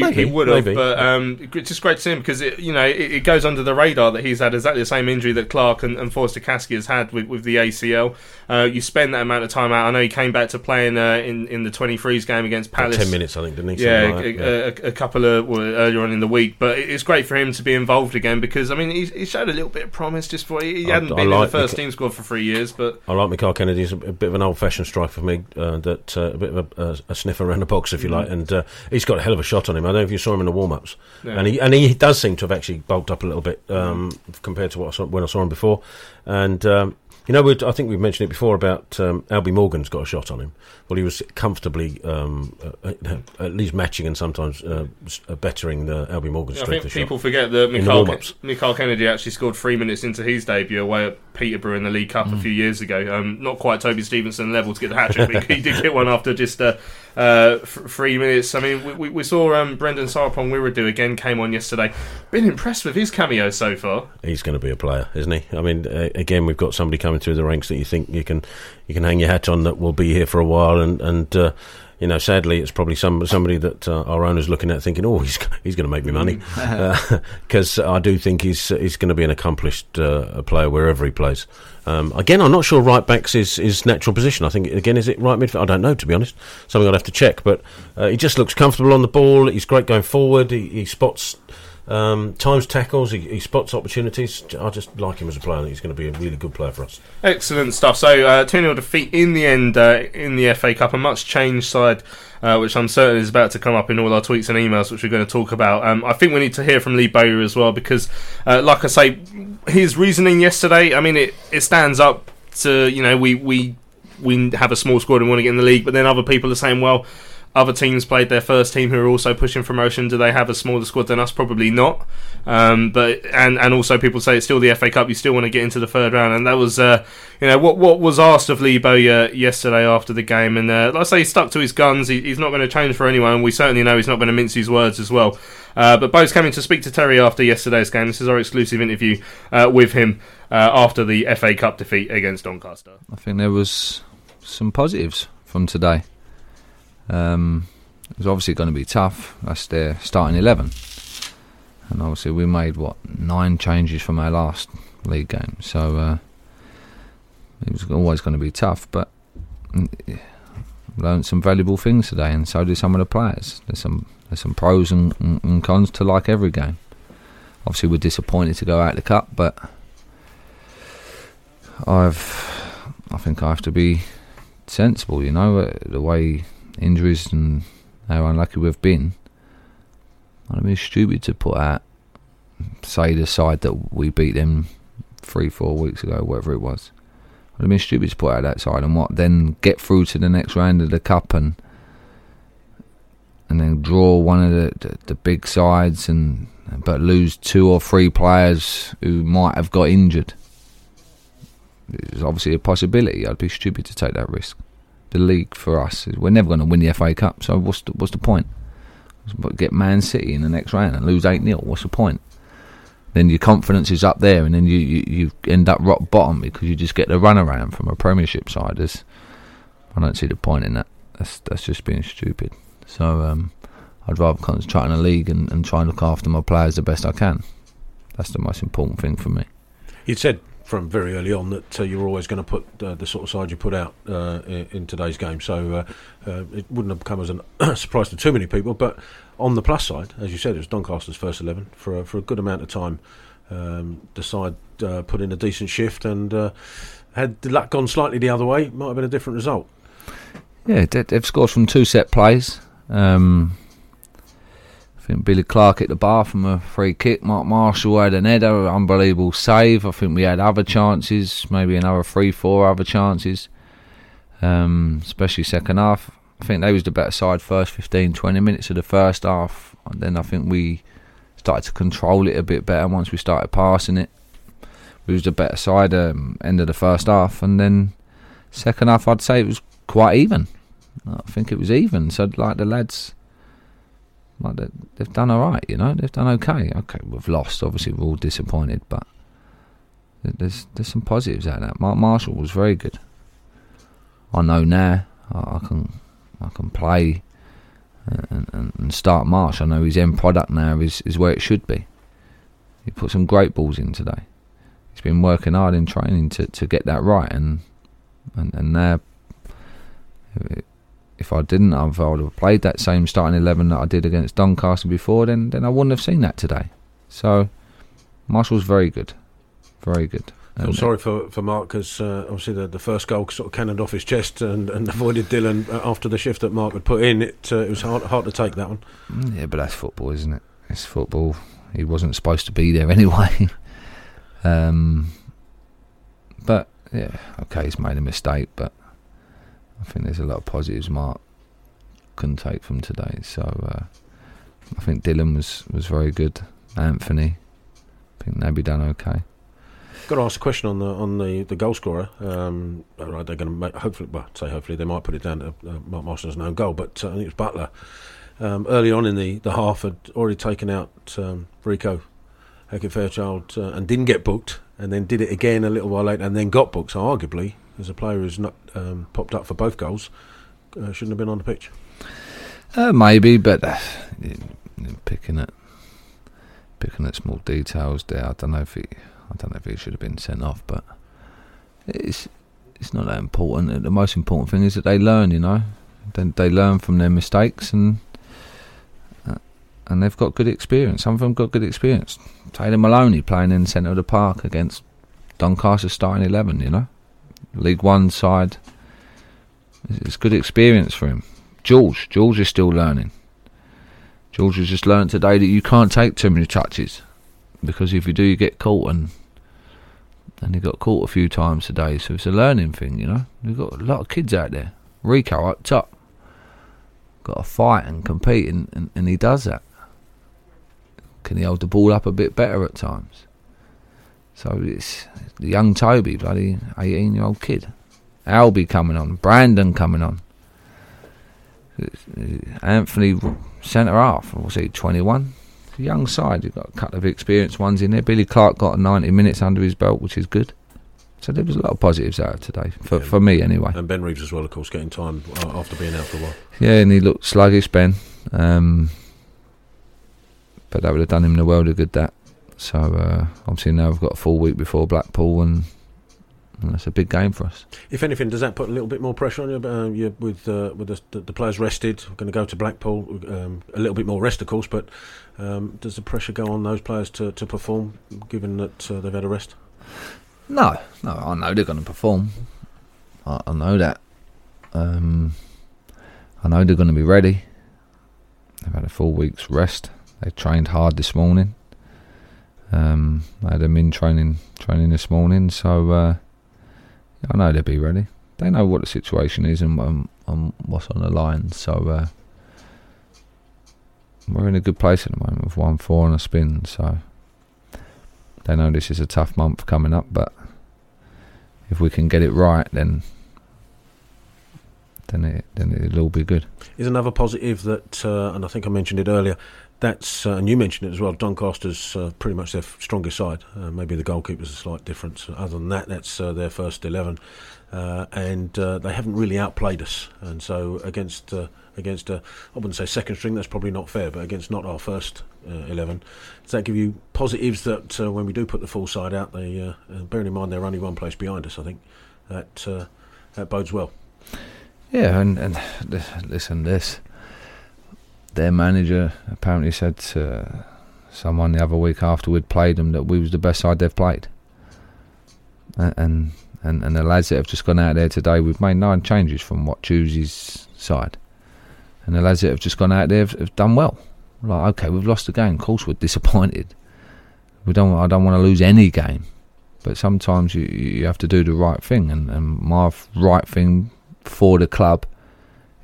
he, he would have. maybe. But um, it's just great to see him because, it, you know, it, it goes under the radar that he's had exactly the same injury that Clarke and, and Forster-Caskey has had with, with the ACL. Uh, you spend that amount of time out. I know he came back to playing uh, in, in the 23s game against About Palace. ten minutes, I think, didn't he? Yeah, like a, that, a, a couple of well, earlier on in the week, but it's great for him to be involved again because I mean he, he showed a little bit of promise just for he, he I- hadn't I been in the first team squad for three years, but I like Mikhail Kennedy. He's a, bit of an old-fashioned striker for me. Uh, that uh, a bit of a, sniffer around the box, if you like, and uh, he's got a hell of a shot on him. I don't know if you saw him in the warm-ups, Yeah. and he and he does seem to have actually bulked up a little bit um, compared to what I saw, when I saw him before. And um, you know, we'd, I think we've mentioned it before about um, Albie Morgan's got a shot on him. Well, he was comfortably um, uh, at least matching and sometimes uh, uh, bettering the Albie Morgan's I strength think people shot. forget that Mikhail. Mikhail Kennedy actually scored three minutes into his debut away at Peterborough in the League Mm. Cup a few years ago. Um, not quite Toby Stevenson level to get the hat trick, but he did get one after just uh, uh, f- three minutes. I mean, we, we, we saw um, Brendan Sarpong Wiredu again came on yesterday. Been impressed with his cameo so far. He's going to be a player, isn't he? I mean, uh, again, we've got somebody coming through the ranks that you think you can you can hang your hat on that will be here for a while, and and uh, you know, sadly, it's probably some somebody that uh, our owner's looking at thinking, oh, he's he's going to make me money, because I do think he's he's going to be an accomplished uh, player wherever he plays. Um, again, I'm not sure right back's his, his natural position. I think again, is it right midfield? I don't know to be honest. Something I'd have to check, but uh, he just looks comfortable on the ball. He's great going forward. He, he spots um, times tackles. He, he spots opportunities. I just like him as a player. I think he's going to be a really good player for us. Excellent stuff. So, uh, 2 0 defeat in the end uh, in the FA Cup, a much changed side, uh, which I'm certain is about to come up in all our tweets and emails, which we're going to talk about. Um, I think we need to hear from Lee Bowyer as well, because, uh, like I say, his reasoning yesterday, I mean, it, it stands up to, you know, we, we, we have a small squad and want to get in the league, but then other people are saying, well, other teams played their first team who are also pushing promotion. Do they have a smaller squad than us? Probably not. Um, but and and also people say it's still the FA Cup. You still want to get into the third round, and that was uh, you know what what was asked of Lee Bowyer yesterday after the game. And uh, like I say, he stuck to his guns. He, he's not going to change for anyone. We certainly know he's not going to mince his words as well. Uh, but Bo's coming to speak to Terry after yesterday's game. This is our exclusive interview uh, with him uh, after the FA Cup defeat against Doncaster. I think there was some positives from today. Um, it was obviously going to be tough. That's their starting eleven, and obviously we made what nine changes from our last league game. So uh, it was always going to be tough, but mm, learned some valuable things today, and so did some of the players. There's some there's some pros and, and, and cons to like every game. Obviously, we're disappointed to go out the cup, but I've I think I have to be sensible. You know, uh, the way injuries and how unlucky we've been. I'd be stupid to put out, say, the side that we beat them three, four weeks ago, whatever it was. I'd be stupid to put out that side and what, then get through to the next round of the cup and and then draw one of the, the, the big sides and but lose two or three players who might have got injured. It's obviously a possibility. I'd be stupid to take that risk the league for us. We're never going to win the FA Cup, so what's the, what's the point? But get Man City in the next round and lose 8 0. What's the point? Then your confidence is up there, and then you, you, you end up rock bottom because you just get the runaround from a Premiership side. There's, I don't see the point in that. That's that's just being stupid. So um, I'd rather concentrate on the league and, and try and look after my players the best I can. That's the most important thing for me. You'd said from very early on that uh, you were always going to put uh, the sort of side you put out uh, in, in today's game, so uh, uh, it wouldn't have come as a surprise to too many people. But on the plus side, as you said, it was Doncaster's first eleven for a, for a good amount of time. um, the side uh, put in a decent shift, and had the luck gone slightly the other way, might have been a different result. Yeah, they, they've scored from two set plays. Um, I think Billy Clarke hit the bar from a free kick. Mark Marshall had an header, unbelievable save. I think we had other chances, maybe another three, four other chances, um, especially second half. I think they was the better side first 15, 20 minutes of the first half. And then I think we started to control it a bit better once we started passing it. We was the better side um, end of the first half, and then second half I'd say it was quite even. I think it was even. So like the lads, like they, they've done all right. You know, they've done okay. Okay, we've lost. Obviously, we're all disappointed, but there's there's some positives out of that. Mark Marshall was very good. I know now I, can I can play and, and, and start Marsh. I know his end product now is, is where it should be. He put some great balls in today. He's been working hard in training to, to get that right, and and and now if I didn't, if I would have played that same starting eleven that I did against Doncaster before, then then I wouldn't have seen that today. So Marshall's very good, very good. I'm sorry for, for Mark because uh, obviously the, the first goal sort of cannoned off his chest and, and avoided Dillon uh, after the shift that Mark had put in. It uh, it was hard hard to take that one. Mm, Yeah, but that's football, isn't it? It's football. He wasn't supposed to be there anyway. um, but yeah, okay, he's made a mistake, but I think there's a lot of positives Mark can take from today. So uh, I think Dillon was, was very good. Anthony, I think they'll be done okay. Got to ask a question on the on the, the goal scorer. Um, all right, they're going to make hopefully, well, say hopefully they might put it down to uh, Mark Marshall's own goal, but uh, I think it was Butler. Um, early on in the, the half, had already taken out um, Reeco Hackett Fairchild uh, and didn't get booked, and then did it again a little while later, and then got booked. So arguably, as a player who's not um, popped up for both goals, uh, shouldn't have been on the pitch. Uh, maybe, but uh, picking at picking at small details there. I don't know if he, I don't know if he should have been sent off, but it's it's not that important. The most important thing is that they learn. You know, they they learn from their mistakes and. uh, And they've got good experience. Some of them got good experience. Taylor Maloney playing in the centre of the park against Doncaster starting eleven. You know, League One side. It's good experience for him. George, George is still learning. George has just learned today that you can't take too many touches because if you do, you get caught, and and he got caught a few times today. So it's a learning thing, you know. We've got a lot of kids out there. Reeco up top, got to fight and compete, and, and, and he does that. Can he hold the ball up a bit better at times? So it's young Toby, bloody eighteen-year-old kid. Albie coming on, Brandon coming on. Anthony centre half. Was he twenty one? Young side. You've got a couple of experienced ones in there. Billy Clarke got ninety minutes under his belt, which is good. So there was a lot of positives out of today for for me anyway. And Ben Reeves as well, of course, getting time uh, after being out for a while. Yeah, and he looked sluggish, Ben. Um, but that would have done him the world of good. That. So uh, obviously now we've got a full week before Blackpool, and, and that's a big game for us. If anything, does that put a little bit more pressure on you? Uh, you with uh, with the, the, players rested, going to go to Blackpool, um, a little bit more rest, of course. But um, does the pressure go on those players to, to perform, given that uh, they've had a rest? No, no, I know they're going to perform. I, I know that. Um, I know they're going to be ready. They've had a full week's rest. They trained hard this morning. Um, I had them in training training this morning, so uh, I know they'll be ready. They know what the situation is and, um, and what's on the line. So uh, we're in a good place at the moment with one four and a spin. So they know this is a tough month coming up, but if we can get it right, then then it then it'll all be good. Is another positive that, uh, and I think I mentioned it earlier. That's uh, and you mentioned it as well. Doncaster's uh, pretty much their f- strongest side. Uh, maybe the goalkeeper's a slight difference. Other than that, that's uh, their first eleven, uh, and uh, they haven't really outplayed us. And so against against I wouldn't say second string. That's probably not fair, but against not our first eleven, does that give you positives that when we do put the full side out, they bearing in mind they're only one place behind us. I think that that bodes well. Yeah, and and listen, this their manager apparently said to someone the other week after we'd played them that we was the best side they've played. And and and the lads that have just gone out there today, we've made nine changes from what Tuesday's side, and the lads that have just gone out there have, have done well. Like okay, we've lost the game. Of course, we're disappointed. We don't. I don't want to lose any game, but sometimes you you have to do the right thing, and, and my right thing for the club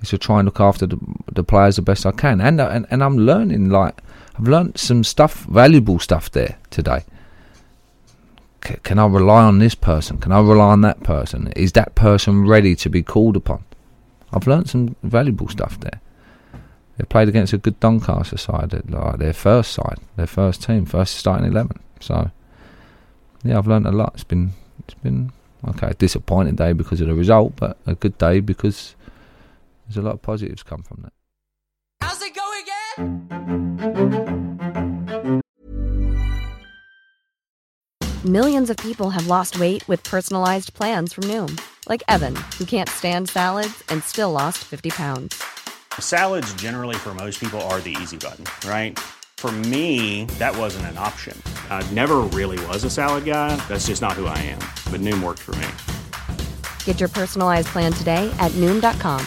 is to try and look after the, the players the best I can, and and and I'm learning like I've learnt some stuff, valuable stuff there today. C- can I rely on this person? Can I rely on that person? Is that person ready to be called upon? I've learnt some valuable stuff there. They played against a good Doncaster side, like their first side, their first team, first starting eleven. So, yeah, I've learnt a lot. It's been, it's been okay, a disappointing day because of the result, but a good day because there's a lot of positives come from that. How's it go again? Millions of people have lost weight with personalized plans from Noom, like Evan, who can't stand salads and still lost 50 pounds. Salads, generally, for most people, are the easy button, right? For me, that wasn't an option. I never really was a salad guy. That's just not who I am. But Noom worked for me. Get your personalized plan today at Noom.com.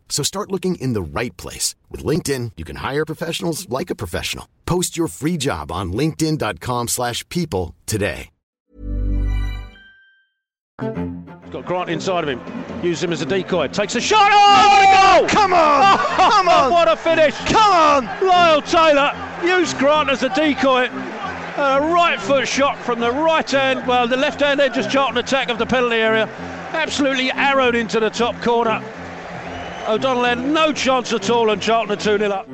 So start looking in the right place. With LinkedIn, you can hire professionals like a professional. Post your free job on linkedin.com/people slash people today. He's got Grant inside of him. Use him as a decoy. Takes a shot. Oh, oh what a goal! Come on! Come on! what a finish! Come on! Lyle Taylor used Grant as a decoy. A right foot shot from the right hand, well, the left hand edge, just Charlton attack of the penalty area. Absolutely arrowed into the top corner. O'Donnell had no chance at all, and Charlton are 2 0 up.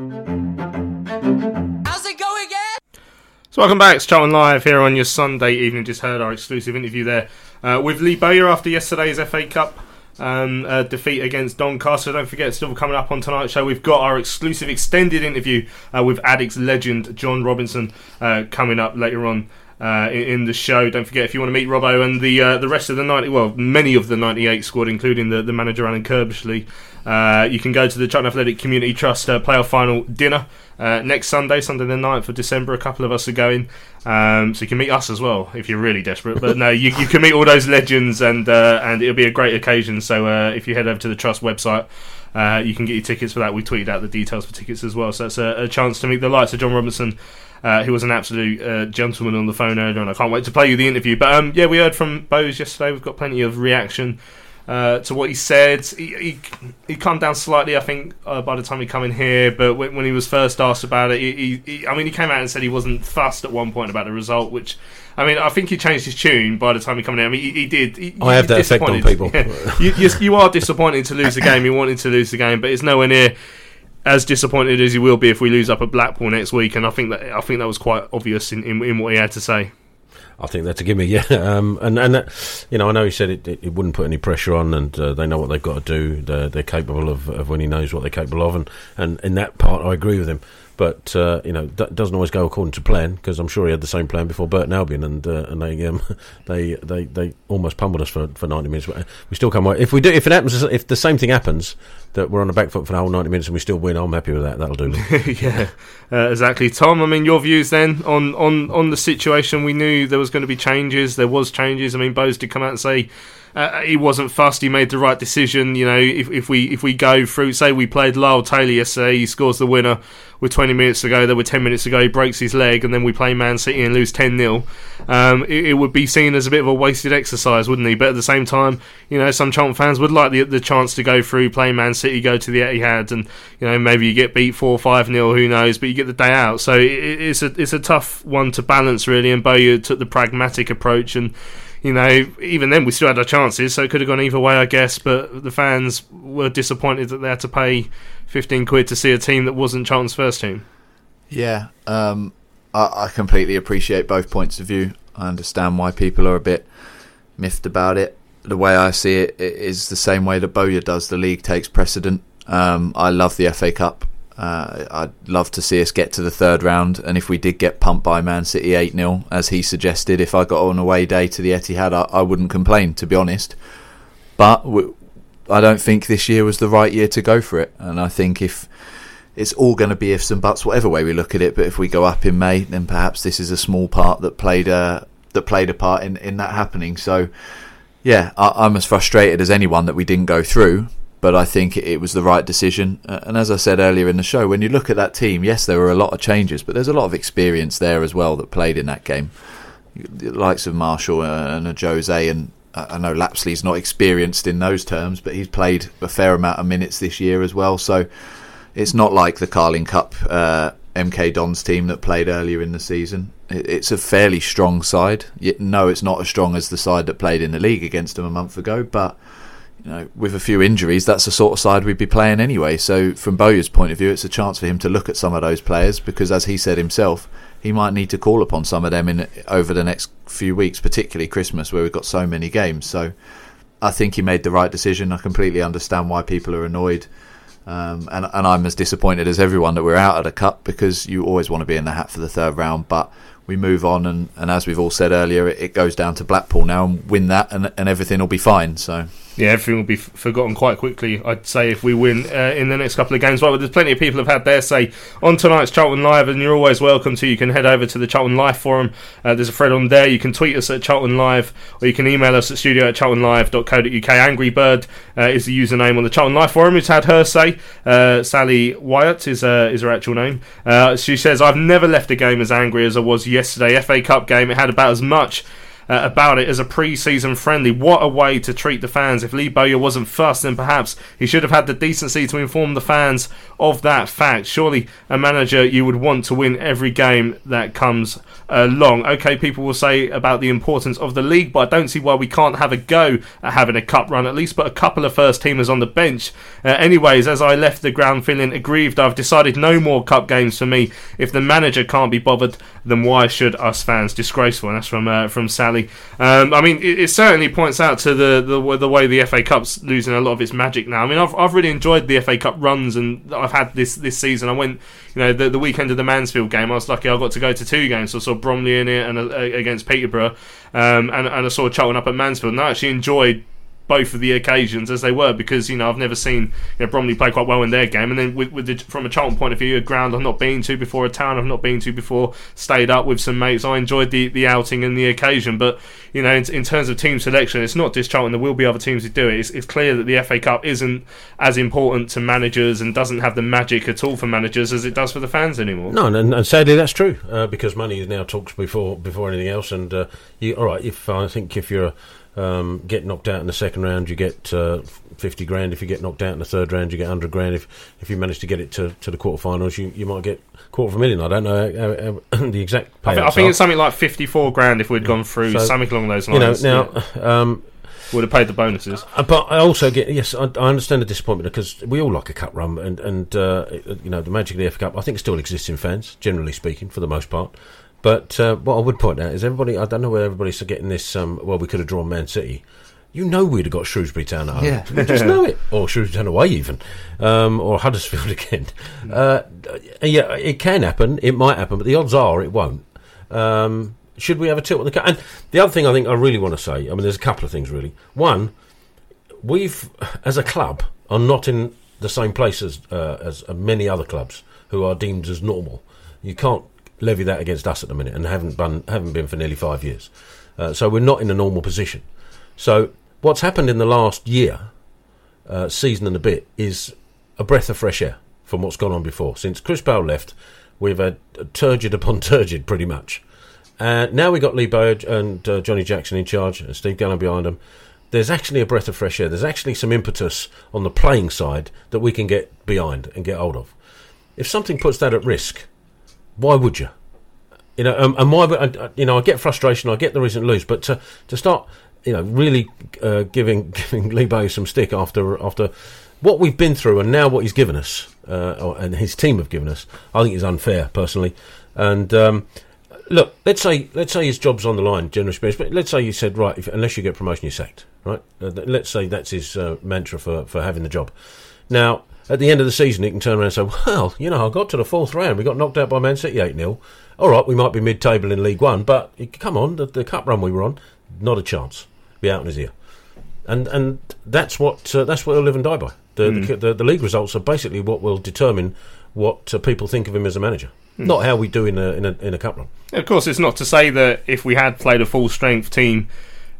How's it going, again? So welcome back, it's Charlton Live here on your Sunday evening. Just heard our exclusive interview there uh, with Lee Bowyer after yesterday's FA Cup um, uh, defeat against Doncaster. Don't forget, still coming up on tonight's show, we've got our exclusive extended interview uh, with Addicks legend John Robinson uh, coming up later on. Uh, in, the show, don't forget if you want to meet Robbo and the uh, the rest of the ninety, well, many of the ninety eight squad, including the, the manager Alan Curbishley, uh, you can go to the Charlton Athletic Community Trust uh, playoff final dinner uh, next Sunday, Sunday the 9th of December. A couple of us are going, um, so you can meet us as well if you're really desperate. But no, you, you can meet all those legends, and uh, and it'll be a great occasion. So if you head over to the Trust website. You can get your tickets for that. We tweeted out the details for tickets as well. So that's a, a chance to meet the likes of John Robinson, uh, who was an absolute uh, gentleman on the phone earlier, and I can't wait to play you the interview. But um, yeah, we heard from Bose yesterday. We've got plenty of reaction uh, to what he said. He, he, he calmed down slightly, I think, uh, by the time he come in here. But when, when he was first asked about it, he, he, he, I mean, he came out and said he wasn't fussed at one point about the result, which. I mean, I think he changed his tune by the time he came in. I mean, he, he did. He, I have that effect on people. Yeah. you, you, you are disappointed to lose the game. You wanted to lose the game, but it's nowhere near as disappointed as he will be if we lose up at Blackpool next week. And I think that I think that was quite obvious in, in, in what he had to say. I think that's a gimme, yeah. Um, and and that, you know, I know he said it, it, it wouldn't put any pressure on, and uh, they know what they've got to do. They're, they're capable of, of when he knows what they're capable of, and, and in that part, I agree with him. But uh, you know, that doesn't always go according to plan because I'm sure he had the same plan before Burton Albion, and uh, and they um, they they they almost pummeled us for, for 90 minutes. We still come away. If we do, if it happens, if the same thing happens, that we're on the back foot for the whole 90 minutes and we still win, I'm happy with that. That'll do yeah, uh, exactly. Tom, I mean, your views then on, on, on the situation? We knew there was going to be changes. There was changes. I mean, Bose did come out and say uh, he wasn't fussed. He made the right decision. You know, if, if we if we go through, say we played Lyle Taylor yesterday, he scores the winner with 20 minutes to go. There were 10 minutes to go. He breaks his leg, and then we play Man City and lose 10 0. Um, it, it would be seen as a bit of a wasted exercise, wouldn't he? But at the same time, you know, some Charlton fans would like the the chance to go through, play Man City, go to the Etihad, and you know maybe you get beat four five 0 Who knows? But you get the day out. So it, it's a it's a tough one to balance really. And Bowyer took the pragmatic approach and you know, even then we still had our chances, so it could have gone either way, I guess. But the fans were disappointed that they had to pay 15 quid to see a team that wasn't Charlton's first team. Yeah, um, I, I completely appreciate both points of view. I understand why people are a bit miffed about it. The way I see it, it is the same way that Bowyer does. The league takes precedent. Um, I love the FA Cup. Uh, I'd love to see us get to the third round, and if we did get pumped by Man City 8 0, as he suggested, if I got on away day to the Etihad, I, I wouldn't complain, to be honest. But I don't think this year was the right year to go for it, and I think if it's all going to be ifs and buts, whatever way we look at it. But if we go up in May, then perhaps this is a small part that played a that played a part in, in that happening. So, yeah, I, I'm as frustrated as anyone that we didn't go through but I think it was the right decision. Uh, and as I said earlier in the show, when you look at that team, yes, there were a lot of changes, but there's a lot of experience there as well that played in that game. The likes of Marshall and Ajose, and I know Lapslie's not experienced in those terms, but he's played a fair amount of minutes this year as well. So it's not like the Carling Cup uh, MK Dons team that played earlier in the season. It's a fairly strong side. No, it's not as strong as the side that played in the league against them a month ago, but you know, with a few injuries, that's the sort of side we'd be playing anyway. So, from Bowyer's point of view, it's a chance for him to look at some of those players because, as he said himself, he might need to call upon some of them in over the next few weeks, particularly Christmas, where we've got so many games. So, I think he made the right decision. I completely understand why people are annoyed. Um, and, and I'm as disappointed as everyone that we're out of the cup because you always want to be in the hat for the third round. But we move on, and, and as we've all said earlier, it, it goes down to Blackpool now and win that, and, and everything will be fine. So yeah, everything will be f- forgotten quite quickly. I'd say if we win uh, in the next couple of games. Well, there's plenty of people have had their say on tonight's Charlton Live, and you're always welcome to. You can head over to the Charlton Live forum. Uh, there's a thread on there. You can tweet us at Charlton Live, or you can email us at studio at charltonlive.co.uk. Angry Bird uh, is the username on the Charlton Live forum. Who's had her say? Uh, Sally Wyatt is uh, is her actual name. Uh, she says, "I've never left a game as angry as I was yesterday. FA Cup game. It had about as much." Uh, about it as a pre-season friendly. What a way to treat the fans! If Lee Bowyer wasn't first, then perhaps he should have had the decency to inform the fans of that fact. Surely, a manager you would want to win every game that comes along. Okay, people will say about the importance of the league, but I don't see why we can't have a go at having a cup run at least. But a couple of first teamers on the bench. Uh, anyways, as I left the ground feeling aggrieved, I've decided no more cup games for me. If the manager can't be bothered, then why should us fans? Disgraceful. And that's from uh, from Sally. Um, I mean, it, it, certainly points out to the, the the way the FA Cup's losing a lot of its magic now. I mean, I've I've really enjoyed the FA Cup runs, and I've had this this season. I went, you know, the, the weekend of the Mansfield game. I was lucky. I got to go to two games. So I saw Bromley in it and uh, against Peterborough, um, and and I saw Charlton up at Mansfield. And I actually enjoyed both of the occasions as they were because you know I've never seen you know, Bromley play quite well in their game, and then with, with the, from a Charlton point of view, a ground I've not been to before, a town I've not been to before, stayed up with some mates. I enjoyed the, the outing and the occasion, but you know in, in terms of team selection, it's not just Charlton. There will be other teams who do it. It's, it's clear that the FA Cup isn't as important to managers and doesn't have the magic at all for managers as it does for the fans anymore. No, and, and sadly that's true uh, because money is now talks before before anything else. And uh, you, all right, if I think if you're um, get knocked out in the second round, you get uh, 50 grand. If you get knocked out in the third round, you get 100 grand. If if you manage to get it to, to the quarterfinals, you, you might get quarter of a million. I don't know how, how, the exact I think, I think it's something like 54 grand if we'd gone through so, something along those lines. You know, now. Yeah. Um, would have paid the bonuses. Uh, but I also get yes, I, I, understand the disappointment because we all like a cup run, and and uh, you know the magic of the FA Cup. I think still exists in fans, generally speaking, for the most part. But uh, what I would point out is everybody. I don't know where everybody's getting this. Um, well, we could have drawn Man City. You know we'd have got Shrewsbury Town at home. Yeah. You just know it. Or Shrewsbury Town away, even. Um, or Huddersfield again. Uh, yeah, it can happen. It might happen, but the odds are it won't. Um, should we have a tilt on the cut? And the other thing I think I really want to say, I mean, there's a couple of things really. One, we've, as a club, are not in the same place as, uh, as many other clubs who are deemed as normal. You can't levy that against us at the minute, and haven't been haven't been for nearly five years. Uh, so we're not in a normal position. So what's happened in the last year, uh, season and a bit, is a breath of fresh air from what's gone on before. Since Chris Bale left, we've had turgid upon turgid, pretty much. And now we've got Lee Bowyer and uh, Johnny Jackson in charge, and Steve Gallen behind them. There's actually a breath of fresh air. There's actually some impetus on the playing side that we can get behind and get hold of. If something puts that at risk, why would you? You know, um, and why? You know, I get frustration. I get the reason to lose, but to to start, you know, really uh, giving giving Lee Bay some stick after after what we've been through and now what he's given us, uh, and his team have given us, I think is unfair personally. And um, look, let's say let's say his job's on the line, generally speaking. But let's say you said right, if, unless you get promotion, you're sacked. Right? Uh, let's say that's his uh, mantra for for having the job. Now, at the end of the season, he can turn around and say, "Well, you know, I got to the fourth round. We got knocked out by Man City eight 0 All right, we might be mid-table in League One, but come on, the, the cup run we were on, not a chance. Be out in his ear." and and that's what uh, that's what he'll live and die by. The, Hmm. the, the the league results are basically what will determine what uh, people think of him as a manager, Hmm. not how we do in a in a, in a cup run. Of course, it's not to say that if we had played a full strength team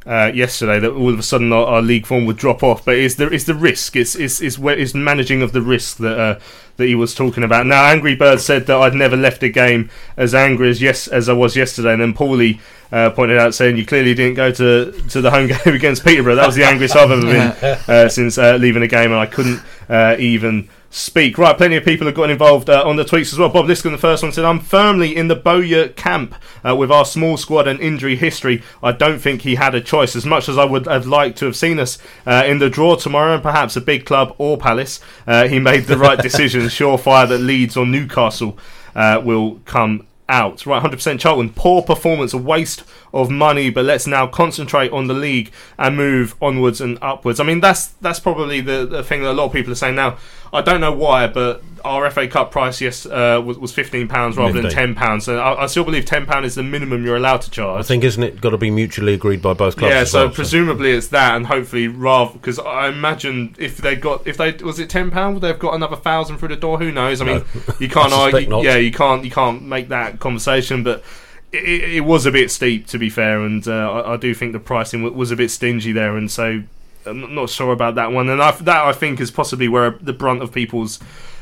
uh, yesterday, that all of a sudden our, our league form would drop off. But it's the it's the risk. It's it's it's, where, it's managing of the risk that uh, that he was talking about. Now, Angry Bird said that I'd never left a game as angry as yes as I was yesterday, and then Paulie. Uh, pointed out saying you clearly didn't go to to the home game against Peterborough. That was the angriest I've ever been uh, since uh, leaving a game, and I couldn't uh, even speak. Right, plenty of people have gotten involved uh, on the tweets as well. Bob Liskin, the first one, said, I'm firmly in the Bowyer camp uh, with our small squad and injury history. I don't think he had a choice. As much as I would have liked to have seen us uh, in the draw tomorrow and perhaps a big club or Palace, uh, he made the right decision. Surefire that Leeds or Newcastle uh, will come out. Right, 100% Charlton. Poor performance, a waste of money, but let's now concentrate on the league and move onwards and upwards. I mean, that's that's probably the, the thing that a lot of people are saying now. I don't know why, but our FA Cup price yes uh, was, was fifteen pounds rather than ten pounds. So I, I still believe ten pound is the minimum you're allowed to charge. I think, isn't it, got to be mutually agreed by both clubs? Yeah, so well, presumably it's that, and hopefully rather because I imagine if they got if they was it ten pound, would they have got another thousand through the door? Who knows? I mean, No. you can't argue. not. Yeah, you can't you can't make that conversation, but. It, it was a bit steep, to be fair, and uh, I, I do think the pricing was a bit stingy there, and so I'm not- sure about that one. And I, that I think is possibly where the brunt of people's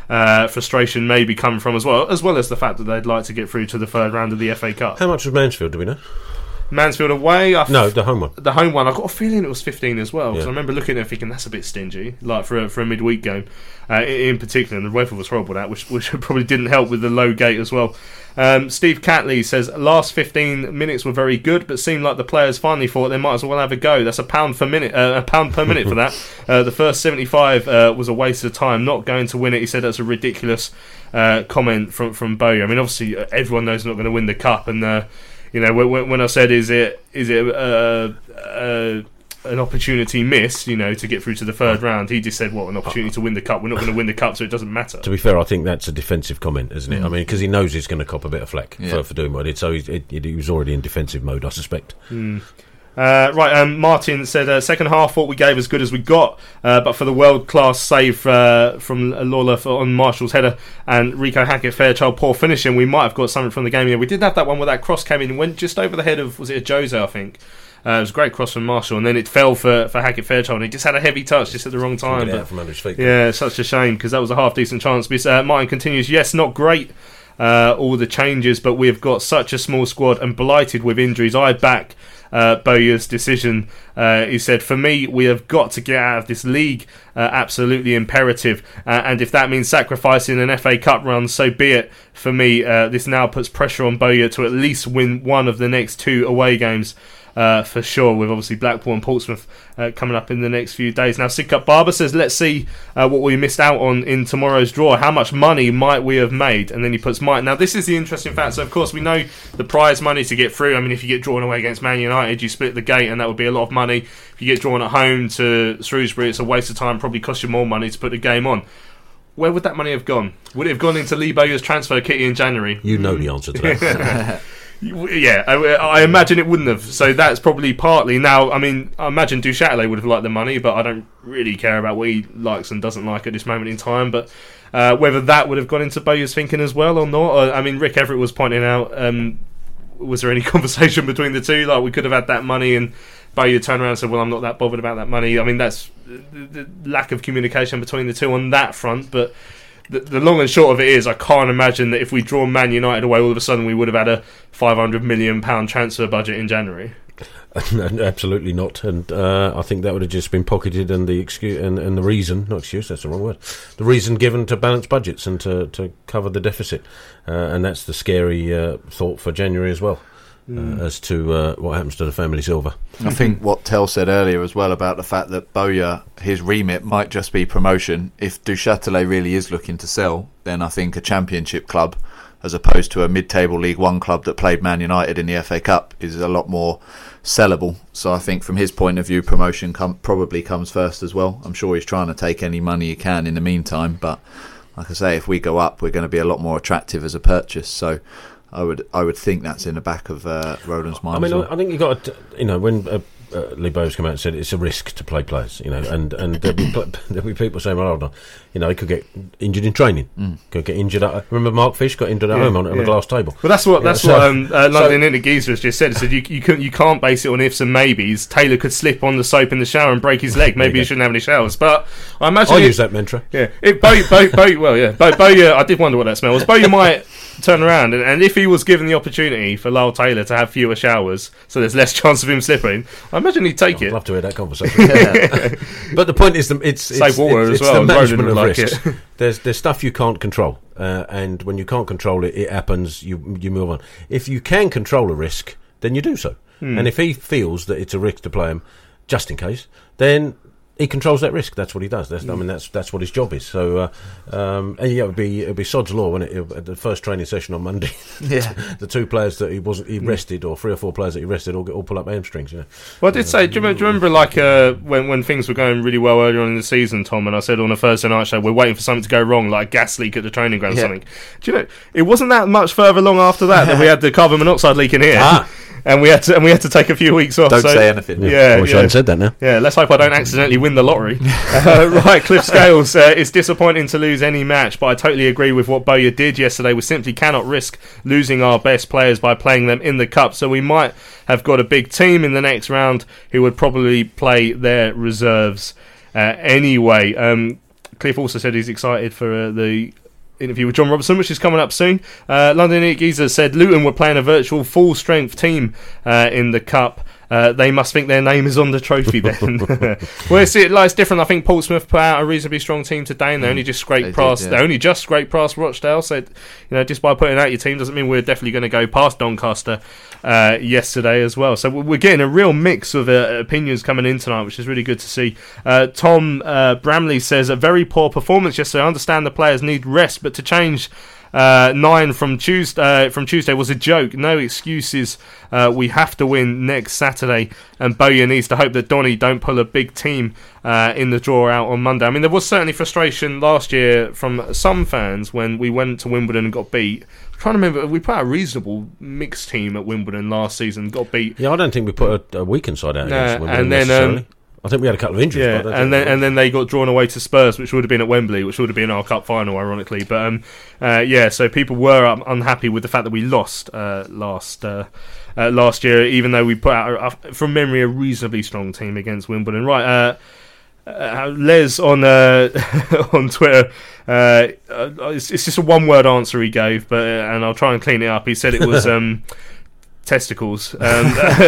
uh, frustration may be coming from as well, as well as the fact that they'd like to get through to the third round of the FA Cup. How much was Mansfield? Do we know? Mansfield away. F- No, the home one. the home one, I got a feeling it was 15 as well. Because Yeah. I remember looking at it thinking that's a bit stingy, like for a, for a midweek game, uh, in in particular. And the weather was horrible that, which which probably didn't help with the low gate as well. Um, Steve Catley says last 15 minutes were very good, but seemed like the players finally thought they might as well have a go. That's a pound per minute, uh, a pound per minute for that. Uh, the first 75 uh, was a waste of time. Not going to win it. He said that's a ridiculous uh, comment from from Bowyer. I mean, obviously uh, everyone knows they're not going to win the cup, and uh, you know when, when I said is it is it uh, uh, an opportunity missed, you know, to get through to the third round, he just said, "What an opportunity to win the cup? We're not going to win the cup, so it doesn't matter." To be fair, I think that's a defensive comment, isn't it? I mean, because he knows he's going to cop a bit of flack Yeah. for, for doing what he did, so he, he, he was already in defensive mode, I suspect. Uh, right, um, Martin said uh, second half thought we gave as good as we got, uh, but for the world class save uh, from Lawlor for, on Marshall's header and Reeco Hackett Fairchild poor finishing, we might have got something from the game. Yeah, we did have that one where that cross came in went just over the head of was it Ajose, I think. Uh, it was a great cross from Marshall, and then it fell for, for Hackett Fairchild. And he just had a heavy touch just at the wrong time. But- from under his feet. yeah, such a shame because that was a half decent chance. But, uh, Martin continues, yes, not great. Uh, all the changes, but we've got such a small squad and blighted with injuries. I back uh, Bowyer's decision. Uh, he said, "For me, we have got to get out of this league. Uh, absolutely imperative. Uh, and if that means sacrificing an FA Cup run, so be it. For me, uh, this now puts pressure on Bowyer to at least win one of the next two away games." Uh, for sure, with obviously Blackpool and Portsmouth uh, coming up in the next few days. Now, Sidcup Barber says, let's see uh, what we missed out on in tomorrow's draw. How much money might we have made? And then he puts might. Now, this is the interesting fact. So, of course, we know the prize money to get through. I mean, if you get drawn away against Man United, you split the gate, and that would be a lot of money. If you get drawn at home to Shrewsbury, it's a waste of time, probably cost you more money to put the game on. Where would that money have gone? Would it have gone into Lee Bowyer's transfer kitty in January? You know the answer to that. Yeah, I, I imagine it wouldn't have. So that's probably partly. Now, I mean, I imagine Duchâtelet would have liked the money, but I don't really care about what he likes and doesn't like at this moment in time. But uh, whether that would have gone into Bowyer's thinking as well or not, or, I mean, Rick Everett was pointing out. Um, was there any conversation between the two? Like we could have had that money and. Bowyer turned around and said, "Well, I'm not that bothered about that money." I mean, that's the lack of communication between the two on that front. But the, the long and short of it is, I can't imagine that if we draw Man United away, all of a sudden we would have had a 500 million pound transfer budget in January. Absolutely not, and uh, I think that would have just been pocketed, and the excuse and, and the reason, not excuse, that's the wrong word, the reason given to balance budgets and to, to cover the deficit, uh, and that's the scary uh, thought for January as well. Uh, as to uh, what happens to the family silver. I think what Tell said earlier as well about the fact that Bowyer, his remit might just be promotion. If Duchâtelet really is looking to sell, then I think a championship club, as opposed to a mid-table League One club that played Man United in the FA Cup, is a lot more sellable. So I think from his point of view, promotion com- probably comes first as well. I'm sure he's trying to take any money he can in the meantime, but like I say, if we go up, we're going to be a lot more attractive as a purchase. So. I would, I would think that's in the back of uh, Roland's mind. I mean, well. I think you got to, you know, when uh, uh, Lee Bowes come out and said it's a risk to play players, you know, and and there'll be, there'll be people saying, well, hold on, you know, he could get injured in training, Mm. could get injured. At, remember, Mark Fish got injured at Yeah, home on, on a glass table. Well, that's what Yeah, that's so- what um, uh, so- London Inter Geezer has just said. He said you you can you can't base it on ifs and maybes. Taylor could slip on the soap in the shower and break his leg. Maybe you he shouldn't have any showers. But I imagine I it- use that mantra. Yeah, if Bo, Bo, Bo, well, yeah, Bo, Bowyer. I did wonder what that smell was. Bowyer might turn around, and, and if he was given the opportunity for Lyle Taylor to have fewer showers, so there's less chance of him slipping, I imagine he'd take I'd it. love to hear that conversation. yeah. but the point is, the, it's Save water it's, as it's well, the management of like risks. there's there's stuff you can't control, uh, and when you can't control it, it happens. You you move on. If you can control a risk, then you do so. Hmm. And if he feels that it's a risk to play him, just in case, then he controls that risk. That's what he does. That's, I mean, that's that's what his job is. So, uh, um, and yeah, it would be it would be sod's law, wouldn't it? At the first training session on Monday, Yeah. the two players that he wasn't he rested, or three or four players that he rested, all get all pull up hamstrings. You know. Well, I did say, do you, remember, do you remember like uh, when when things were going really well earlier on in the season, Tom? And I said on a Thursday night show, we're waiting for something to go wrong, like a gas leak at the training ground or something. Do you know? It wasn't that much further along after that that we had the carbon monoxide leak in here, Ah. and we had to and we had to take a few weeks off. Don't so- say anything. Yeah, I wish yeah. I hadn't said that now. Yeah, let's hope I don't accidentally win the lottery. uh, right, Cliff Scales. Uh, it's disappointing to lose any match, but I totally agree with what Bowyer did yesterday. We simply cannot risk losing our best players by playing them in the cup. So we might have got a big team in the next round who would probably play their reserves uh, anyway. Um, Cliff also said he's excited for uh, the interview with John Robertson, which is coming up soon. Uh, London Geezer said Luton were playing a virtual full strength team uh, in the cup. Uh, they must think their name is on the trophy then. well, it's, it, like, it's different. I think Portsmouth put out a reasonably strong team today, and they only just scraped They did, past. yeah. They only just scraped past Rochdale. So, you know, just by putting out your team doesn't mean we're definitely going to go past Doncaster uh, yesterday as well. So we're getting a real mix of uh, opinions coming in tonight, which is really good to see. Uh, Tom uh, Bramley says a very poor performance yesterday. I understand the players need rest, but to change. Uh, nine from Tuesday from Tuesday was a joke. No excuses. Uh, we have to win next Saturday, and Bowyer needs to hope that Donny don't pull a big team uh, in the draw out on Monday. I mean, there was certainly frustration last year from some fans when we went to Wimbledon and got beat. I'm trying to remember, we put a reasonable mixed team at Wimbledon last season, got beat. Yeah, I don't think we put a, a weekend side out against Wimbledon and then, um. I think we had a couple of injuries. Yeah, and then and then they got drawn away to Spurs, which would have been at Wembley, which would have been our cup final, ironically. But um, uh, yeah, so people were um, unhappy with the fact that we lost uh, last uh, uh, last year, even though we put out, a, from memory, a reasonably strong team against Wimbledon. Right, uh, uh, Les on uh, on Twitter. Uh, uh, it's, it's just a one word answer he gave, but and I'll try and clean it up. He said it was. Um, testicles um,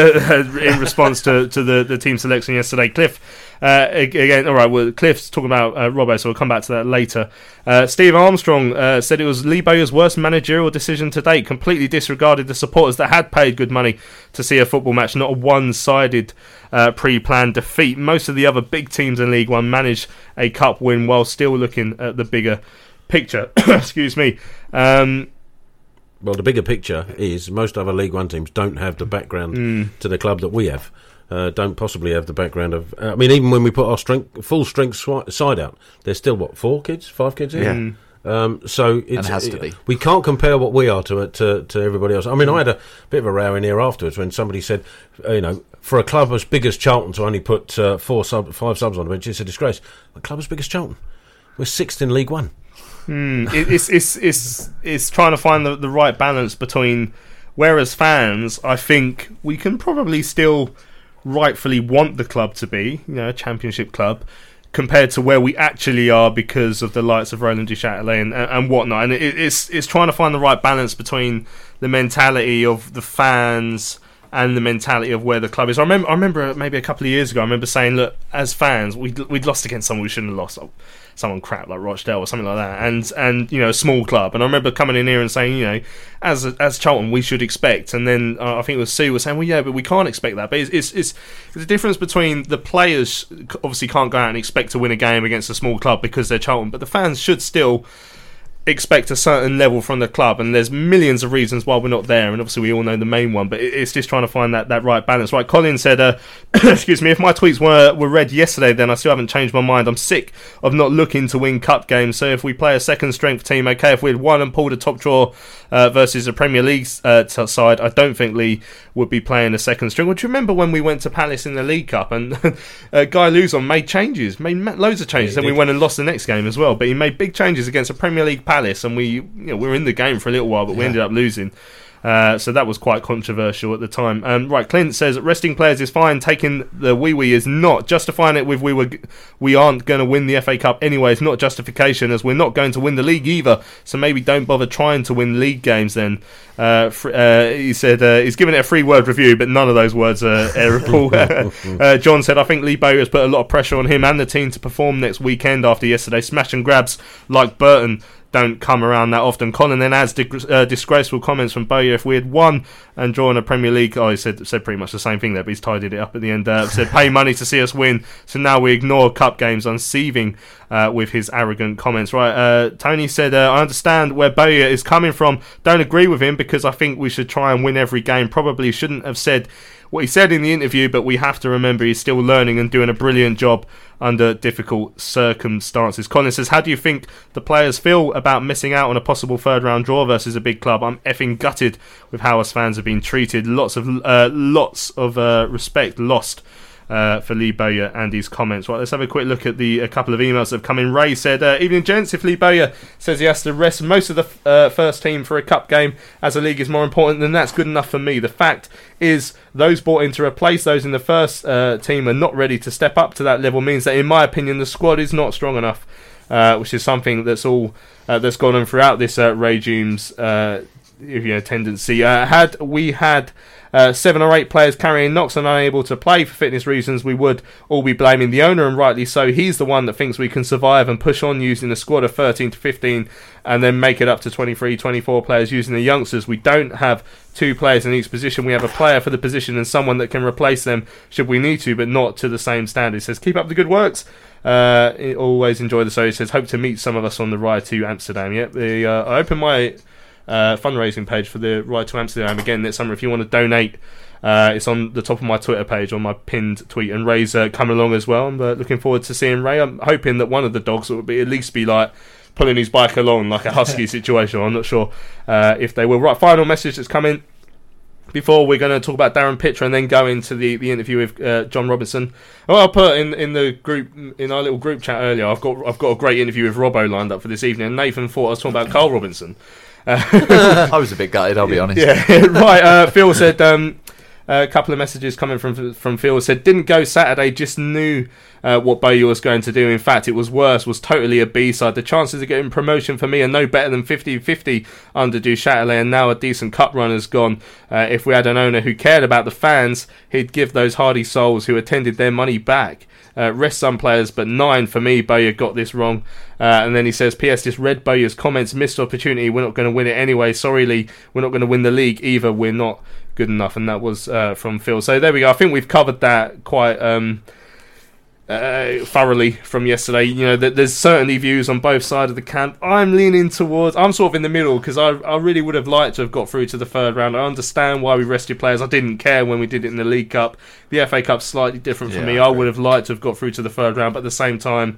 in response to, to the, the team selection yesterday. Cliff, uh, again, all right, well, Cliff's talking about uh, Robbo, so we'll come back to that later. Uh, Steve Armstrong uh, said it was Lee worst managerial decision to date, completely disregarded the supporters that had paid good money to see a football match, not a one sided uh, pre planned defeat. Most of the other big teams in League One managed a cup win while still looking at the bigger picture. Excuse me. Um, Well, the bigger picture is most other League One teams don't have the background Mm. to the club that we have. Uh, don't possibly have the background of. I mean, even when we put our strength, full strength swi- side out, there's still what four kids, five kids in. Yeah. Um, so it's, it has to be. We can't compare what we are to to, to everybody else. I mean, I had a bit of a row in here afterwards when somebody said, uh, you know, for a club as big as Charlton to only put uh, four sub, five subs on the bench, it's a disgrace. A club as big as Charlton, we're sixth in League One. Mm, it, it's it's it's it's trying to find the, the right balance between. Whereas fans, I think we can probably still rightfully want the club to be, you know, a championship club, compared to where we actually are because of the likes of Roland Duchâtelet and, and, and whatnot. And it, it's it's trying to find the right balance between the mentality of the fans and the mentality of where the club is. I remember, I remember maybe a couple of years ago, I remember saying, look, as fans, we'd, we'd lost against someone we shouldn't have lost. Someone crap like Rochdale or something like that, and and you know a small club. And I remember coming in here and saying, you know, as as Charlton we should expect. And then uh, I think it was Sue was saying, well, yeah, but we can't expect that. But it's it's, it's the difference between the players obviously can't go out and expect to win a game against a small club because they're Charlton, but the fans should still expect a certain level from the club, and there's millions of reasons why we're not there, and obviously we all know the main one, but it's just trying to find that, that right balance. Right, Colin said, uh, excuse me, if my tweets were, were read yesterday, then I still haven't changed my mind. I'm sick of not looking to win cup games, so if we play a second strength team, okay, if we had won and pulled a top draw uh, versus a Premier League uh, side, I don't think Lee would be playing a second string. You remember when we went to Palace in the League Cup and uh, Guy Luzon made changes, made loads of changes, Yeah, and we went and lost the next game as well. But he made big changes against a Premier League Palace, and we you know, we were in the game for a little while, but we ended up losing. Uh, so that was quite controversial at the time. Um, right, Clint says resting players is fine. Taking the wee wee is not justifying it with we were g- we aren't going to win the FA Cup anyway. It's not justification as we're not going to win the league either. So maybe don't bother trying to win league games then. Uh, fr- uh, he said uh, he's given it a free word review, but none of those words are airable. uh, John said I think Lee Bowyer has put a lot of pressure on him and the team to perform next weekend after yesterday. Smash and grabs like Burton don't come around that often. Colin then adds uh, disgraceful comments from Bowyer. If we had won and drawn a Premier League, oh, he said said pretty much the same thing there, but he's tidied it up at the end. Uh, said pay money to see us win, so now we ignore cup games, unseething uh, with his arrogant comments. Right, uh, Tony said, uh, I understand where Bowyer is coming from. Don't agree with him because I think we should try and win every game. Probably shouldn't have said what he said in the interview, but we have to remember he's still learning and doing a brilliant job under difficult circumstances. Colin says, How do you think the players feel about missing out on a possible third round draw versus a big club? I'm effing gutted with how us fans have been treated. Lots of uh, lots of uh, respect lost. Uh, for Lee Bowyer and his comments. Right, let's have a quick look at the a couple of emails that have come in. Ray said, uh, "Evening, gents. If Lee Bowyer says he has to rest most of the uh, first team for a cup game as a league is more important, then that's good enough for me. The fact is, those brought in to replace those in the first uh, team are not ready to step up to that level. Means that, in my opinion, the squad is not strong enough, uh, which is something that's all uh, that's gone on throughout this regime's uh, you know tendency. Had we had uh, seven or eight players carrying knocks and unable to play for fitness reasons, we would all be blaming the owner, and rightly so. He's the one that thinks we can survive and push on using a squad of 13 to 15 and then make it up to 23, 24 players using the youngsters. We don't have two players in each position. We have a player for the position and someone that can replace them should we need to, but not to the same standard. He says, keep up the good works. Uh, always enjoy the show. He says, hope to meet some of us on the ride to Amsterdam. Yep, the, uh, I opened my uh, fundraising page for the Ride to Amsterdam again this summer. If you want to donate, uh, it's on the top of my Twitter page on my pinned tweet, and Ray's uh, coming along as well. I'm uh, looking forward to seeing Ray. I'm hoping that one of the dogs will be at least be like pulling his bike along like a husky situation. I'm not sure uh, if they will. Right, final message that's coming. Before we're going to talk about Darren Pitcher and then go into the, the interview with uh, John Robinson. Oh, I'll put in, in the group in our little group chat earlier. I've got I've got a great interview with Robbo lined up for this evening. And Nathan thought I was talking about Carl Robinson. I was a bit gutted, I'll be honest. Yeah, right. Uh, Phil said um, a couple of messages coming from from Phil said didn't go Saturday, just knew uh, what Bowyer was going to do. In fact, it was worse. Was totally a B side. The chances of getting promotion for me are no better than 50-50 under Duchâtelet, and now a decent cup run has gone. Uh, if we had an owner who cared about the fans, he'd give those hardy souls who attended their money back. Uh, rest some players, but nine for me. Bowyer got this wrong. Uh, and then he says, P.S. Just read Bowyer's comments. Missed opportunity. We're not going to win it anyway. Sorry, Lee. We're not going to win the league either. We're not good enough. And that was uh, from Phil. So there we go. I think we've covered that quite um, uh, thoroughly from yesterday. You know, that there's certainly views on both sides of the camp. I'm leaning towards. I'm sort of in the middle because I, I really would have liked to have got through to the third round. I understand why we rested players. I didn't care when we did it in the League Cup. The FA Cup's slightly different for Yeah, me. I I would have liked to have got through to the third round, but at the same time.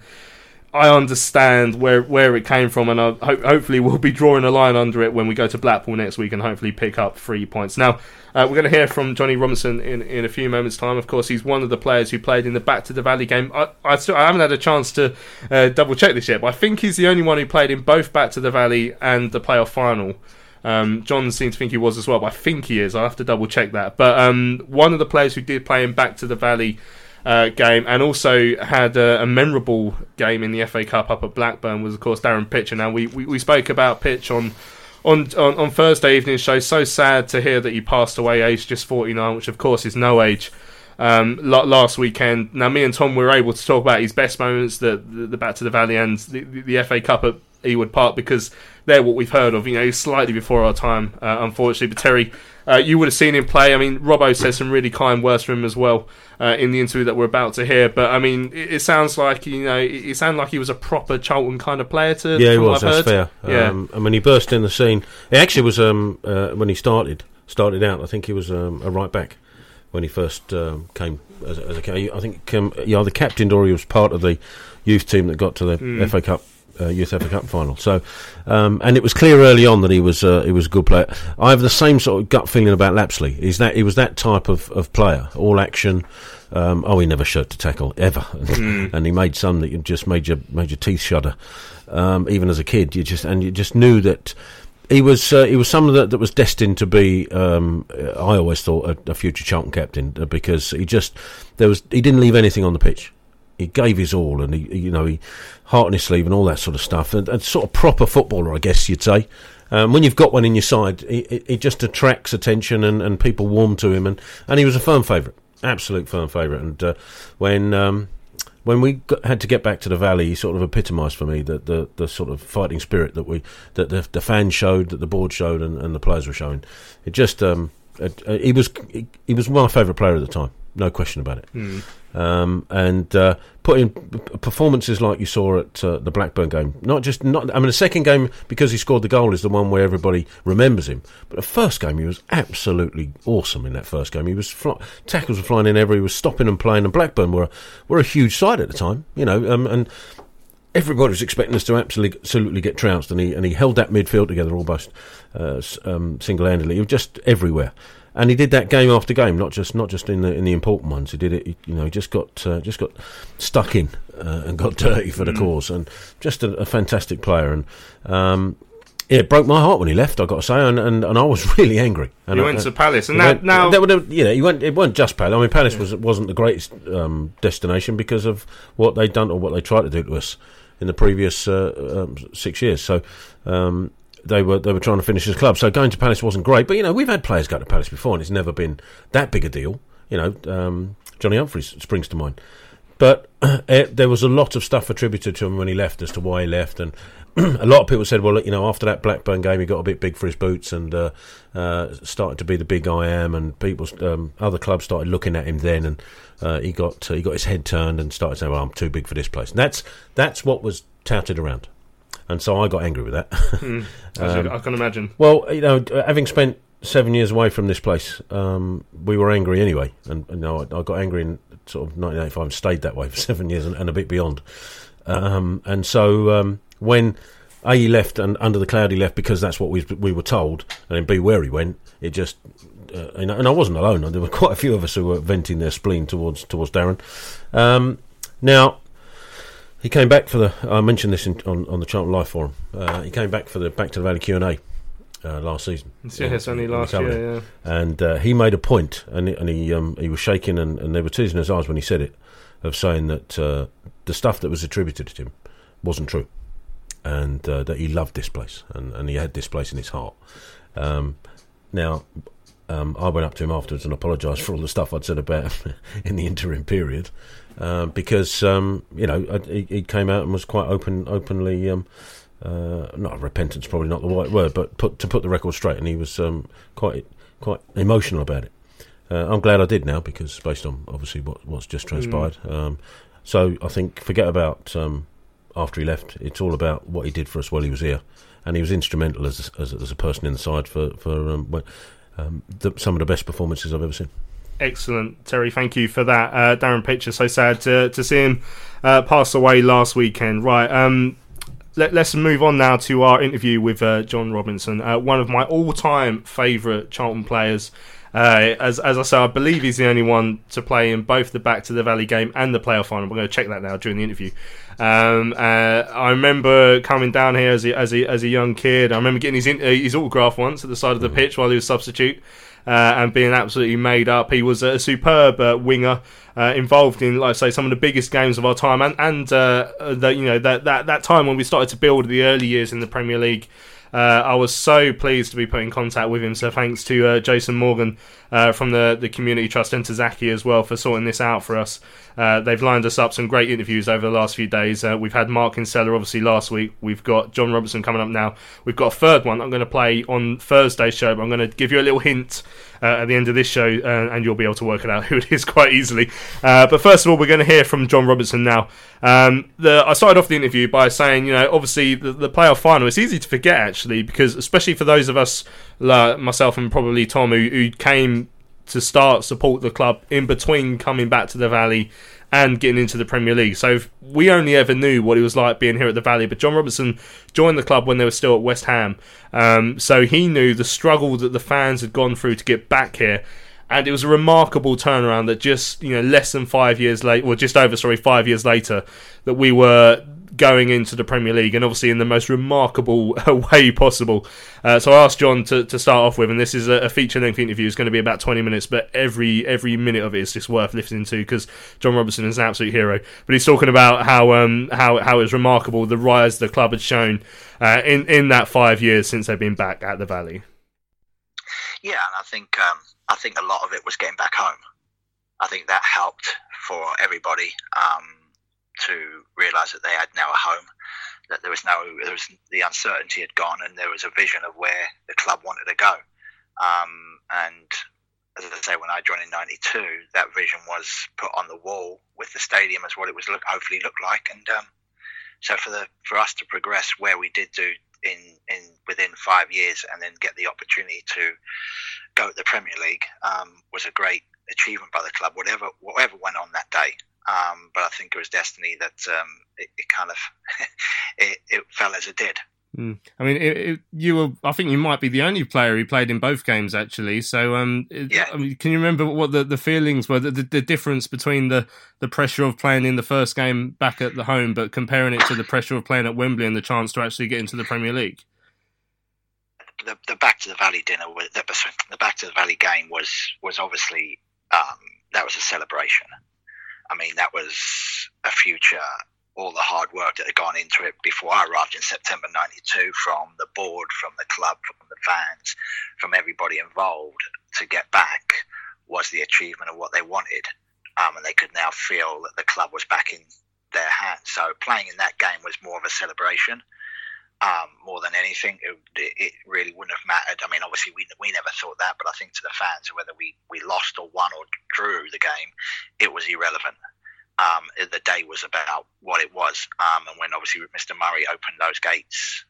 I understand where where it came from, and I ho- hopefully we'll be drawing a line under it when we go to Blackpool next week, and hopefully pick up three points. Now uh, we're going to hear from Johnny Robinson in, in a few moments' time. Of course, he's one of the players who played in the Back to the Valley game. I I, still, I haven't had a chance to uh, double check this yet, but I think he's the only one who played in both Back to the Valley and the playoff final. Um, John seems to think he was as well, but I think he is. I'll have to double check that. But um, one of the players who did play in Back to the Valley uh, game and also had a, a memorable game in the FA Cup up at Blackburn was, of course, Darren Pitcher. Now, we, we, we spoke about Pitch on on, on on Thursday evening's show. So sad to hear that he passed away, aged just 49, which of course is no age. Um, last weekend. Now, me and Tom were able to talk about his best moments, the the, the Back to the Valley and the, the, the FA Cup at Ewood Park, because they're what we've heard of. You know, slightly before our time, uh, unfortunately. But Terry, uh, you would have seen him play. I mean, Robbo says some really kind words for him as well uh, in the interview that we're about to hear. But I mean, it, it sounds like you know, it, it sounded like he was a proper Charlton kind of player. To Yeah, he was. I've That's heard. fair. Yeah. Um, and when he burst in the scene, it actually was um, uh, when he started started out. I think he was um, a right back when he first um, came as a, as a I think um, he either captained or he was part of the youth team that got to the Mm. FA Cup. Uh, youth FA Cup final. So, um, and it was clear early on that he was uh, he was a good player. I have the same sort of gut feeling about Lapslie. He's that he was that type of, of player, all action. Um, oh, he never shirked to tackle ever, Mm. and he made some that just made your made your teeth shudder. Um, even as a kid, you just and you just knew that he was uh, he was someone that, that was destined to be. Um, I always thought a, a future Charlton captain uh, because he just there was he didn't leave anything on the pitch. He gave his all, and he you know he heart in his sleeve and all that sort of stuff, and, and sort of proper footballer, I guess you'd say. Um, when you've got one in your side, it, he just attracts attention, and, and people warm to him, and, and he was a firm favourite, absolute firm favourite. And uh, when um, when we got, had to get back to the valley, he sort of epitomised for me the, the, the sort of fighting spirit that we that the, the fans showed, that the board showed, and, and the players were showing. It just um, it, uh, he was he, he was my favourite player at the time, no question about it. Mm. Um, and uh, put in p- p- performances like you saw at uh, the Blackburn game. Not just not. I mean, the second game because he scored the goal is the one where everybody remembers him. But the first game, he was absolutely awesome in that first game. He was tackles were flying in everywhere. He was stopping and playing. And Blackburn were were a huge side at the time, you know. Um, and everybody was expecting us to absolutely, absolutely get trounced, and he and he held that midfield together almost uh, um, single-handedly. He was just everywhere, and he did that game after game, not just not just in the in the important ones. He did it, you know. He just got uh, just got stuck in uh, and got dirty for the Mm. cause, and just a, a fantastic player. And um, yeah, it broke my heart when he left. I got to say, and, and, and I was really angry. And He I- went to Palace, and he now- went- now- that would- have, you know, he went. It wasn't just Palace. I mean, Palace was wasn't the greatest um, destination because of what they'd done or what they tried to do to us in the previous uh, um, six years. So. Um, they were they were trying to finish his club, so going to Palace wasn't great. But you know we've had players go to Palace before, and it's never been that big a deal. You know, um, Johnny Humphreys springs to mind. But eh, there was a lot of stuff attributed to him when he left as to why he left, and a lot of people said, well, you know, after that Blackburn game, he got a bit big for his boots and uh, uh, started to be the big I am, and people, um, other clubs started looking at him then, and uh, he got uh, he got his head turned and started saying, well, I'm too big for this place. And that's that's what was touted around, and so I got angry with that. Mm. You- I can imagine. Well, you know, having spent seven years away from this place, um, we were angry anyway, and you know, I, I got angry in sort of 1985 and stayed that way for seven years and, and a bit beyond. Um, and so um, when A he left and Under the Cloud he left because that's what we we were told, and then B where he went, it just. Uh, and, I- and I wasn't alone. There were quite a few of us who were venting their spleen towards towards Darren. Um, now, he came back for the. I mentioned this in, on on the Charlton Live forum. Uh, he came back for the Back to the Valley Q and A uh, last season. Yeah, it's only last year, yeah. And uh, he made a point, and he, and he um, he was shaking, and, and there were tears in his eyes when he said it, of saying that uh, the stuff that was attributed to him wasn't true, and uh, that he loved this place, and, and he had this place in his heart. Um, now, um, I went up to him afterwards and apologised for all the stuff I'd said about him in the interim period, um, because um, you know he, he came out and was quite open, openly. Um, uh, not repentance, probably not the right word, but put, to put the record straight, and he was um, quite quite emotional about it. Uh, I'm glad I did now because based on obviously what, what's just transpired. Um, so I think forget about um, after he left. It's all about what he did for us while he was here, and he was instrumental as as, as a person in the side for for um, um, the, some of the best performances I've ever seen. Excellent, Terry. Thank you for that. Uh, Darren Pitcher, so sad to, to see him uh, pass away last weekend. Right, um, let, us move on now to our interview with uh, John Robinson, uh, one of my all-time favourite Charlton players. Uh, as as I say, I believe he's the only one to play in both the Back to the Valley game and the playoff final. We're going to check that now during the interview. Um, uh, I remember coming down here as a, as a as a young kid. I remember getting his in, uh, his autograph once at the side of the pitch while he was substitute. Uh, and being absolutely made up, he was a superb uh, winger, uh, involved in, like I say, some of the biggest games of our time, and and uh, you know that, that that time when we started to build the early years in the Premier League. Uh, I was so pleased to be put in contact with him. So thanks to uh, Jason Morgan uh, from the, the Community Trust and to Zaki as well for sorting this out for us. Uh, they've lined us up some great interviews over the last few days. Uh, we've had Mark Kinsella obviously last week. We've got John Robinson coming up now. We've got a third one I'm going to play on Thursday's show, but I'm going to give you a little hint uh, at the end of this show, uh, and you'll be able to work it out who it is quite easily. Uh, but first of all, we're going to hear from John Robinson now. Um, the, I started off the interview by saying, you know, obviously the, the playoff final. It's easy to forget actually because especially for those of us, like myself and probably Tom, who, who came to start support the club in between coming back to the Valley and getting into the Premier League. So we only ever knew what it was like being here at the Valley. But John Robinson joined the club when they were still at West Ham, um, so he knew the struggle that the fans had gone through to get back here. And it was a remarkable turnaround that just you know less than five years later, or just over sorry five years later, that we were going into the Premier League, and obviously in the most remarkable way possible. Uh, so I asked John to, to start off with, and this is a, a feature length interview. It's going to be about 20 minutes, but every every minute of it is just worth listening to because John Robinson is an absolute hero. But he's talking about how um how how it's remarkable the rise the club had shown uh, in in that five years since they've been back at the Valley. Yeah, and I think um, I think a lot of it was getting back home. I think that helped for everybody. Um, to realise that they had now a home, that there was no, there was the uncertainty had gone, and there was a vision of where the club wanted to go. Um, and as I say, when I joined in '92, that vision was put on the wall with the stadium as what it was look, hopefully look like. And um, so for the for us to progress where we did do in in within five years, and then get the opportunity to go to the Premier League um, was a great achievement by the club. Whatever whatever went on that day, um, but I think it was destiny that um, it, it, kind of it, it, fell as it did. Mm. I mean, it, you were. I think you might be the only player who played in both games, actually. So, um, yeah. I mean, can you remember what the, the feelings were? The, the, the, difference between the, the pressure of playing in the first game back at the home, but comparing it to the pressure of playing at Wembley and the chance to actually get into the Premier League. The, the back to the Valley dinner, the, the back to the Valley game was was obviously um, that was a celebration. I mean, that was a future, all the hard work that had gone into it before I arrived in September 92 from the board, from the club, from the fans, from everybody involved to get back was the achievement of what they wanted. Um, and they could now feel that the club was back in their hands. So playing in that game was more of a celebration um, more than anything. It, it, really wouldn't have mattered. I mean, obviously, we, we never thought that, but I think to the fans, whether we, we lost or won or drew the game, it was irrelevant. Um, the day was about what it was. Um, and when obviously Mr. Murray opened those gates,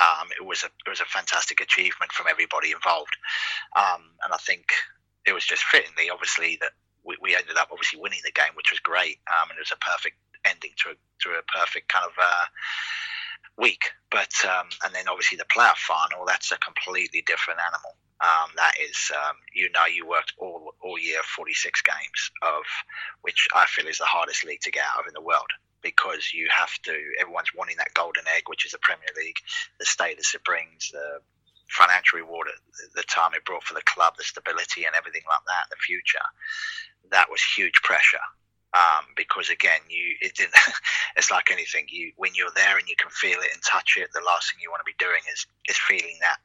um, it was a it was a fantastic achievement from everybody involved. Um, and I think it was just fittingly, obviously, that we, we ended up obviously winning the game, which was great. Um, and it was a perfect ending to a, to a perfect kind of. Uh, week. But um, and then obviously the playoff final, that's a completely different animal. Um, that is, um, you know, you worked all all year, 46 games of which I feel is the hardest league to get out of in the world because you have to. Everyone's wanting that golden egg, which is the Premier League, the status it brings, the financial reward, the time it brought for the club, the stability, and everything like that, the future. That was huge pressure um, because again, you it didn't. it's like anything. You when you're there and you can feel it and touch it, the last thing you want to be doing is is feeling that.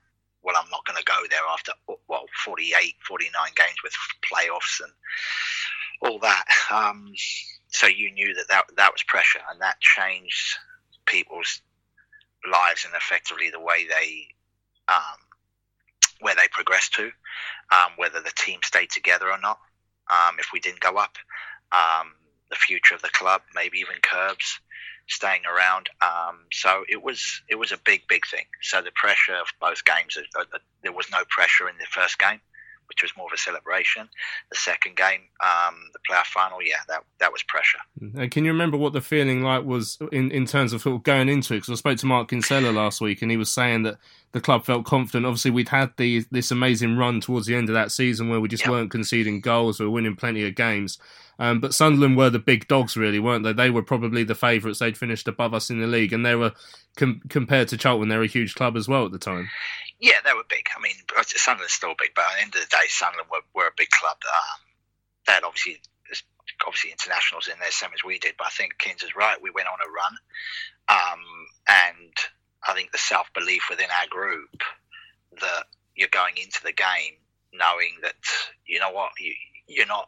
Well, I'm not going to go there after well 48, 49 games with playoffs and all that. Um, so you knew that, that that was pressure, and that changed people's lives and effectively the way they um, where they progressed to, um, whether the team stayed together or not. Um, if we didn't go up, um, the future of the club, maybe even Curbs staying around. Um, so it was it was a big big thing. So the pressure of both games, uh, uh, there was no pressure in the first game, which was more of a celebration. The second game, um, the playoff final, yeah, that that was pressure. And can you remember what the feeling like was in, in terms of, sort of going into it? Because I spoke to Mark Kinsella last week, and he was saying that the club felt confident. Obviously, we'd had the this amazing run towards the end of that season where we just yep. weren't conceding goals, we were winning plenty of games. Um, but Sunderland were the big dogs, really, weren't they? They were probably the favourites. They'd finished above us in the league, and they were com- compared to Charlton, they're a huge club as well at the time. Yeah, they were big. I mean, Sunderland's still big, but at the end of the day, Sunderland were, were a big club. Um, they had obviously obviously internationals in there, same as we did. But I think Kins is right. We went on a run, um, and I think the self belief within our group that you're going into the game knowing that you know what you you're not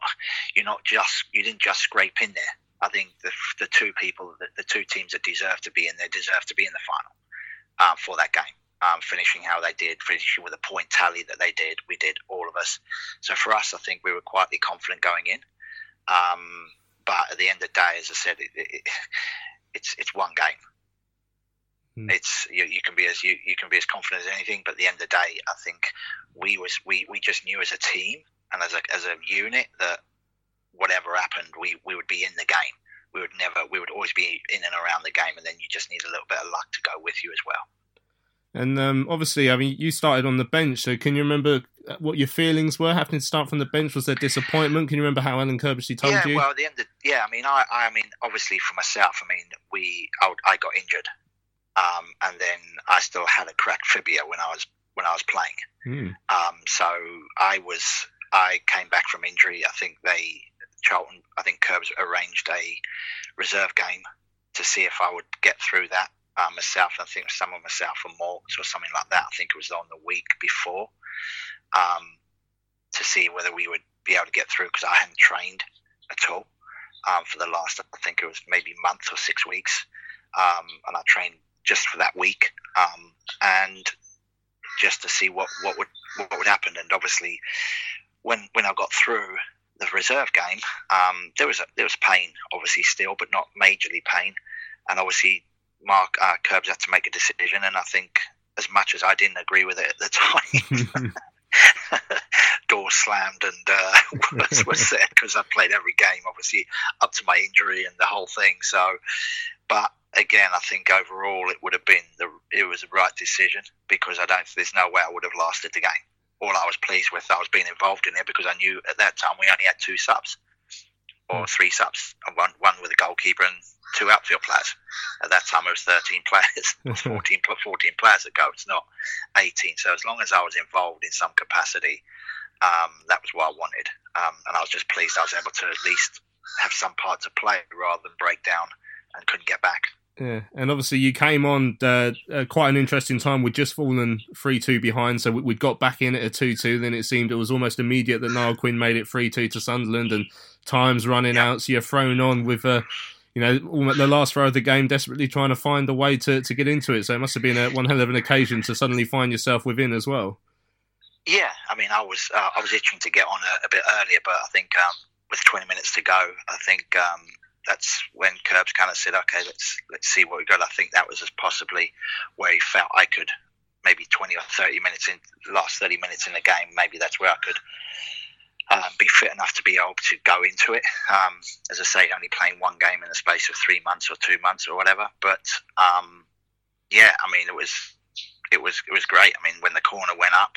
you're not just you didn't just scrape in there. I think the the two people the, the two teams that deserve to be in there deserve to be in the final um, for that game. Um, finishing how they did, finishing with a point tally that they did, we did all of us. So for us, I think we were quietly confident going in. Um, but at the end of the day, as I said, it, it, it's it's one game. Hmm. It's you, you can be as you, you can be as confident as anything, but at the end of the day, I think we was we, we just knew as a team and as a as a unit that whatever happened, we, we would be in the game. We would never we would always be in and around the game, and then you just need a little bit of luck to go with you as well. And um, obviously, I mean, you started on the bench. So, can you remember uh, what your feelings were having to start from the bench? Was there disappointment? Can you remember how Alan Curbishley told yeah, you? well, at the end of yeah, I mean, I, I mean, obviously for myself, I mean, we I, I got injured, um, and then I still had a cracked fibia when I was when I was playing. Hmm. Um, so I was I came back from injury. I think they Charlton I think Curbs arranged a reserve game to see if I would get through that uh, myself. I think some of myself and Morts or something like that. I think it was on the week before um, to see whether we would be able to get through because I hadn't trained at all um, for the last I think it was maybe month or six weeks, um, and I trained just for that week um, and just to see what, what would what would happen. And obviously, when when I got through the reserve game, um, there was a, there was pain, obviously still, but not majorly pain. And obviously, Mark uh, Curbs had to make a decision, and I think as much as I didn't agree with it at the time. door slammed and uh, words were said because I played every game, obviously up to my injury and the whole thing. So, but again, I think overall it would have been the it was the right decision because I don't. There's no way I would have lasted the game. All I was pleased with, I was being involved in it because I knew at that time we only had two subs or three subs, one one with a goalkeeper and two outfield players. At that time, it was 13 players, It was 14, 14 players that go. It's not 18. So as long as I was involved in some capacity, um, that was what I wanted, um, and I was just pleased I was able to at least have some part to play rather than break down and couldn't get back. Yeah, and obviously you came on uh, uh, quite an interesting time. We'd just fallen three two behind, so we, we'd got back in at a two two. Then it seemed it was almost immediate that Niall Quinn made it three two to Sunderland, and times running out. So you're thrown on with uh, you know the last throw of the game, desperately trying to find a way to, to get into it. So it must have been a, one hell of an occasion to suddenly find yourself within as well. Yeah, I mean, I was uh, I was itching to get on a, a bit earlier, but I think um, with 20 minutes to go, I think um, that's when Curbs kind of said, "Okay, let's let's see what we got." I think that was possibly where he felt I could maybe 20 or 30 minutes in the last 30 minutes in the game. Maybe that's where I could um, be fit enough to be able to go into it. Um, as I say, only playing one game in the space of three months or two months or whatever. But um, yeah, I mean, it was it was it was great. I mean, when the corner went up,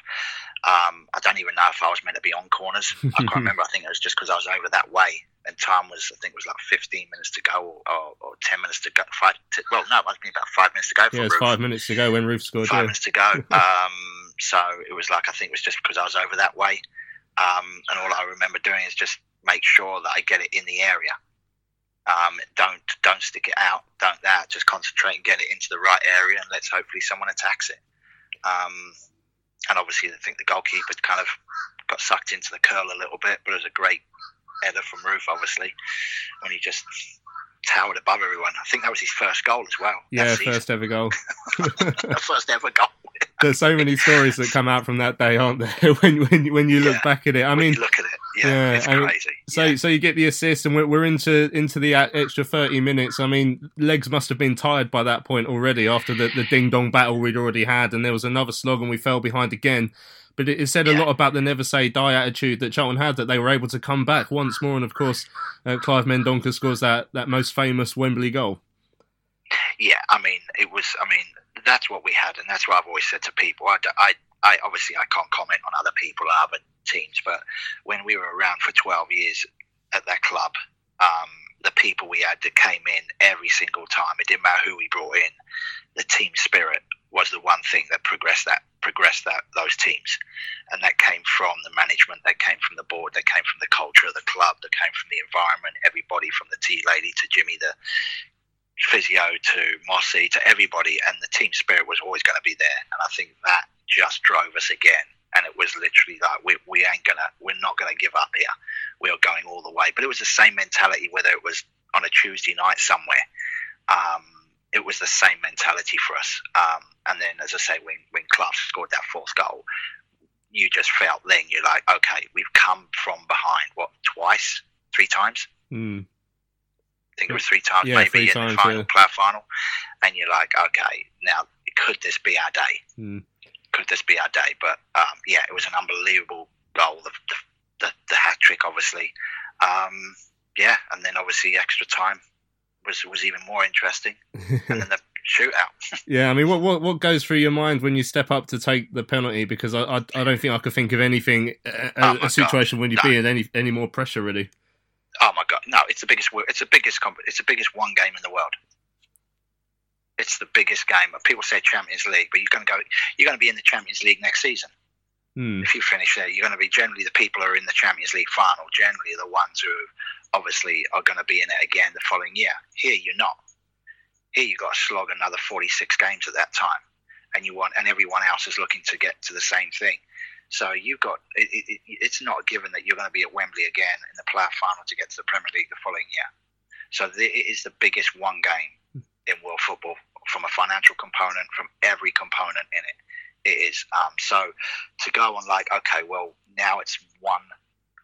um, I don't even know if I was meant to be on corners. I can't remember. I think it was just because I was over that way, and time was I think it was like 15 minutes to go or, or, or 10 minutes to go. Five, to, well, no, it must be about five minutes to go. For Yeah, it's five minutes to go when Roof scored. five Yeah. minutes to go. Um, so it was like I think it was just because I was over that way, um, and all I remember doing is just make sure that I get it in the area. Um, don't don't stick it out. Don't that. Just concentrate and get it into the right area, and let's hopefully someone attacks it. Um, and obviously, I think the goalkeeper kind of got sucked into the curl a little bit, but it was a great header from Roof, obviously, when he just towered above everyone. I think that was his first goal as well. Yeah, first ever goal. first ever goal. There's so many stories that come out from that day, aren't there? when when when you look Yeah. back at it, I mean, look at it. Yeah, it's I mean, crazy. So so you get the assist, and we're, we're into into the uh, extra thirty minutes. I mean, legs must have been tired by that point already after the, the ding dong battle we'd already had, and there was another slog, and we fell behind again. But it, it said a lot about the never say die attitude that Charlton had, that they were able to come back once more, and of course, uh, Clive Mendonca scores that that most famous Wembley goal. Yeah, I mean, it was. I mean, that's what we had, and that's what I've always said to people. I, I, I obviously I can't comment on other people other teams, but when we were around for 12 years at that club, um, the people we had that came in every single time, it didn't matter who we brought in, the team spirit was the one thing that progressed that progressed that those teams, and that came from the management, that came from the board, that came from the culture of the club, that came from the environment. Everybody from the tea lady to Jimmy, the physio to Mossy to everybody, and the team spirit was always going to be there. And I think that just drove us again. And it was literally like we, we ain't gonna we're not gonna give up here. We are going all the way. But it was the same mentality whether it was on a Tuesday night somewhere. Um, it was the same mentality for us. Um, and then, as I say, when when Clough scored that fourth goal, you just felt then you're like, okay, we've come from behind. What twice, three times? Hmm. I think it was three times, Yeah, maybe three in times, the final, yeah. playoff final, and you're like, okay, now could this be our day? Hmm. Could this be our day? But um, yeah, it was an unbelievable goal. The the, the, hat trick, obviously. Um, yeah, and then obviously extra time was was even more interesting, and then the shootout. Yeah, I mean, what, what what goes through your mind when you step up to take the penalty? Because I I, I don't think I could think of anything a, Oh a, my a situation when you'd No. be in any any more pressure, really. Oh my god, no! It's the biggest. It's the biggest. It's the biggest one game in the world. It's the biggest game. People say Champions League, but you're going to go. You're going to be in the Champions League next season. Hmm. If you finish there, you're going to be generally the people who are in the Champions League final. Generally, the ones who obviously are going to be in it again the following year. Here, you're not. Here, you've got to slog another 46 games at that time, and you want, and everyone else is looking to get to the same thing. So you've got. It, it, it- it's not a given that you're going to be at Wembley again in the playoff final to get to the Premier League the following year. So it is the biggest one game in world football from a financial component, from every component in it. It is. Um, so to go on like, okay, well now it's one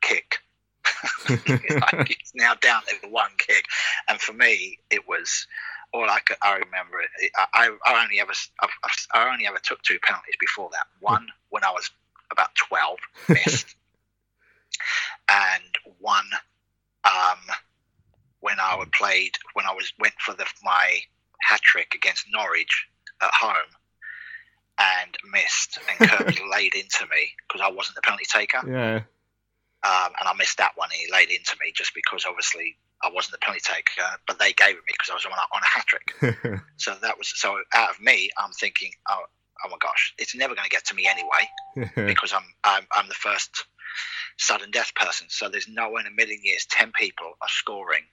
kick. like, it's now down to one kick, and for me, it was all I could. I remember it. I, I only ever I've, I've- only ever took two penalties before that. One when I was about twelve, missed, and one um, when I played when I was went for the my hat trick against Norwich at home and missed, and Kirby laid into me because I wasn't the penalty taker Yeah. um, and I missed that one. And he laid into me just because obviously I wasn't the penalty taker, but they gave it me because I was on a, on a hat trick. so that was so out of me. I'm thinking, oh, oh my gosh, it's never going to get to me anyway because I'm, I'm I'm the first sudden death person. So there's no way in a million years ten people are scoring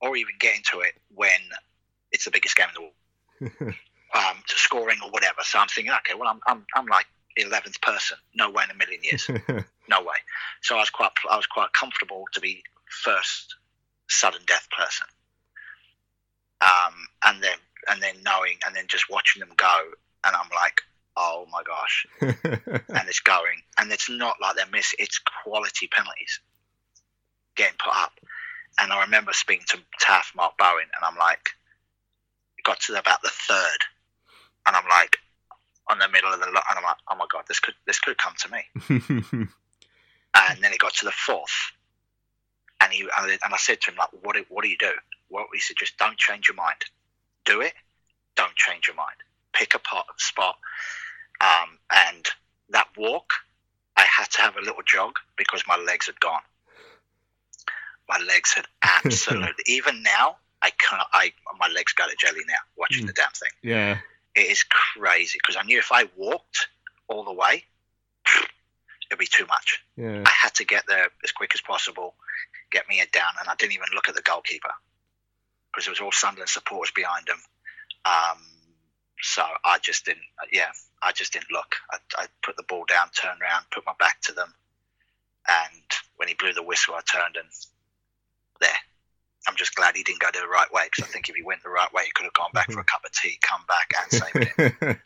or even getting to it when it's the biggest game in the world. um, to scoring or whatever. So I'm thinking, okay, well, I'm I'm, I'm like eleventh person. No way in a million years. no way. So I was quite I was quite comfortable to be first sudden death person. Um, and then and then knowing and then just watching them go, and I'm like, oh my gosh, and it's going, and it's not like they're missing. It's quality penalties getting put up. And I remember speaking to Taff, Mark Bowen, and I'm like, got to about the third, and I'm like, on the middle of the, and I'm like, oh my god, this could this could come to me. And then it got to the fourth, and he and I- said to him like, what do, what do you do? Well, he said, just don't change your mind. Do it. Don't change your mind. Pick a pot, spot, um, and that walk, I had to have a little jog because my legs had gone. My legs had absolutely. even now, I can't. I my legs go to jelly now watching the damn thing yeah. it is crazy because I knew if I walked all the way, it'd be too much. Yeah. I had to get there as quick as possible, get me head down, and I didn't even look at the goalkeeper because it was all Sunderland supporters behind him. Um, so I just didn't. Yeah, I just didn't look. I, I put the ball down, turned around, put my back to them, and when he blew the whistle, I turned and there. I'm just glad he didn't go the right way because I think if he went the right way, he could have gone back for a cup of tea, come back, and saved it.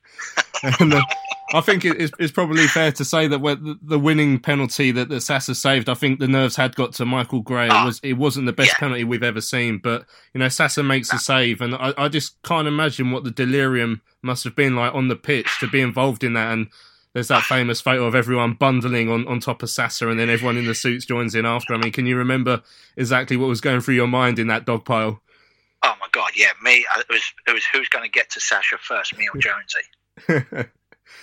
and uh, I think it is it's probably fair to say that the, the winning penalty that, that Sasa saved, I think the nerves had got to Michael Gray. It was it wasn't the best penalty we've ever seen, but you know Sasa makes the save, and I, I just can't imagine what the delirium must have been like on the pitch to be involved in that. And there's that famous photo of everyone bundling on, on top of Sasa, and then everyone in the suits joins in after. I mean, can you remember exactly what was going through your mind in that dog pile? Oh my god, yeah, me. uh, It was it was who's going to get to Sasha first, me or Jonesy.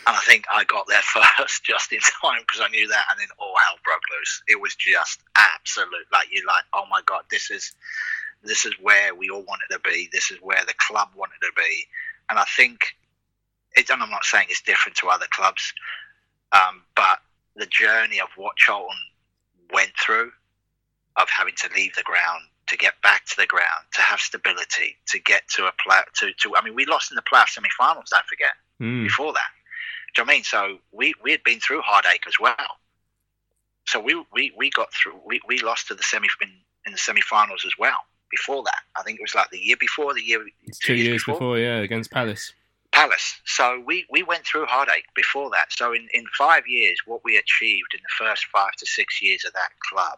And I think I got there first just in time because I knew that, and then all hell broke loose. It was just absolute, like you're like, oh my god, this is this is where we all wanted to be. This is where the club wanted to be, and I think And I'm not saying it's different to other clubs, um, but the journey of what Charlton went through, of having to leave the ground to get back to the ground, to have stability, to get to a play. To, to I mean, we lost in the playoff semi-finals. Don't forget Mm. before that. Do you know what I mean? So we we had been through heartache as well. So we we, we got through. We, we lost to the semi in, in the semi-finals as well. Before that, I think it was like the year before, the year It's two years before, yeah, against Palace. Palace. So we, we went through heartache before that. So in, in five years, what we achieved in the first five to six years of that club,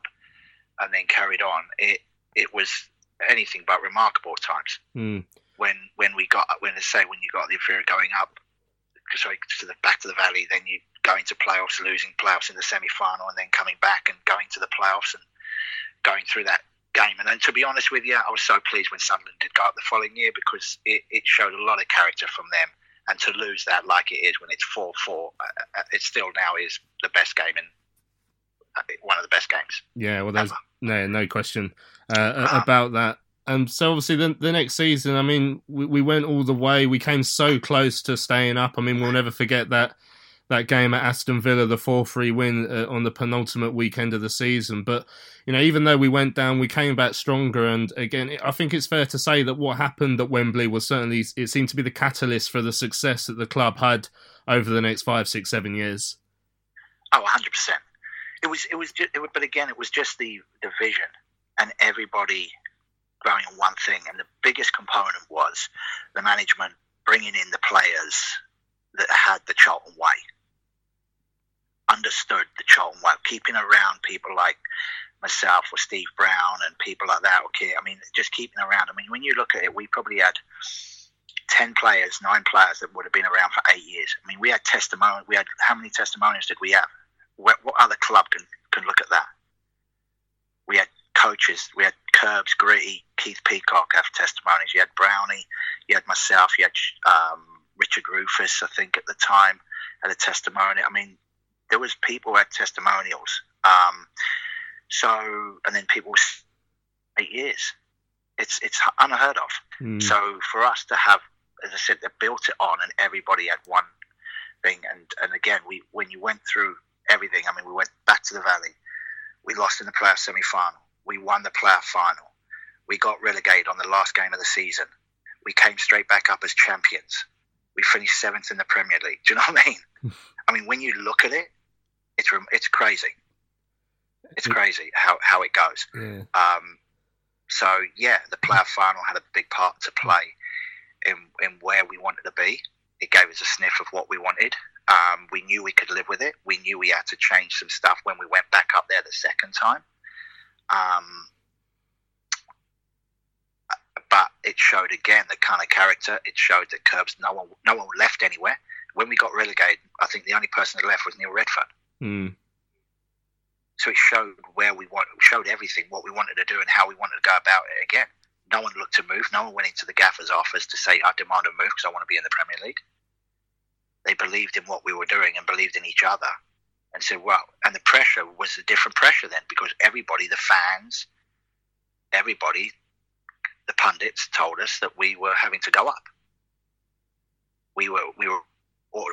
and then carried on, it it was anything but remarkable times. Mm. When when we got when I say when you got the inferior going up, sorry to the back to the valley, then you go into playoffs, losing playoffs in the semi final, and then coming back and going to the playoffs and going through that game. And then to be honest with you, I was so pleased when Sunderland did go up the following year because it, it showed a lot of character from them. And to lose that like it is when it's 4 4, uh, it still now is the best game in uh, one of the best games. Yeah, well, there's no no question uh, about that. And so obviously the the next season, I mean, we, we went all the way. We came so close to staying up. I mean, we'll never forget that that game at Aston Villa, the four three win uh, on the penultimate weekend of the season. But you know, even though we went down, we came back stronger. And again, I think it's fair to say that what happened at Wembley was certainly it seemed to be the catalyst for the success that the club had over the next five, six, seven years. Oh, 100 percent. It was, it was, just, it was, but again, it was just the the vision and everybody growing on one thing. And the biggest component was the management bringing in the players that had the Charlton way, understood the Charlton way, keeping around people like myself or Steve Brown and people like that. Okay, I mean, just keeping around. I mean, when you look at it, we probably had. 10 players, nine players that would have been around for eight years. I mean, we had testimony. We had how many testimonials did we have? What, what other club can, can look at that? We had coaches. We had Curbs, Gritty, Keith Peacock have testimonies. You had Brownie. You had myself. You had um, Richard Rufus, I think, at the time, had a testimony. I mean, there was people had testimonials. Um, so, and then people eight years. It's it's unheard of. Mm. So for us to have, as I said, they built it on, and everybody had one thing. And and again, we when you went through everything, I mean, we went back to the valley. We lost in the playoff semi final. We won the playoff final. We got relegated on the last game of the season. We came straight back up as champions. We finished seventh in the Premier League. Do you know what I mean? I mean, when you look at it, it's it's crazy. It's crazy how, how it goes. Yeah. Um, so yeah, the playoff final had a big part to play in in where we wanted to be. It gave us a sniff of what we wanted. Um, we knew we could live with it. We knew we had to change some stuff when we went back up there the second time. Um, but it showed again the kind of character. It showed that Curbs no one no one left anywhere. When we got relegated, I think the only person that left was Neil Redfearn. Mm. So it showed where we want, showed everything, what we wanted to do, and how we wanted to go about it. Again, no one looked to move. No one went into the gaffer's office to say, "I demand a move because I want to be in the Premier League." They believed in what we were doing and believed in each other, and said, "Well." And the pressure was a different pressure then because everybody, the fans, everybody, the pundits told us that we were having to go up. We were, we were,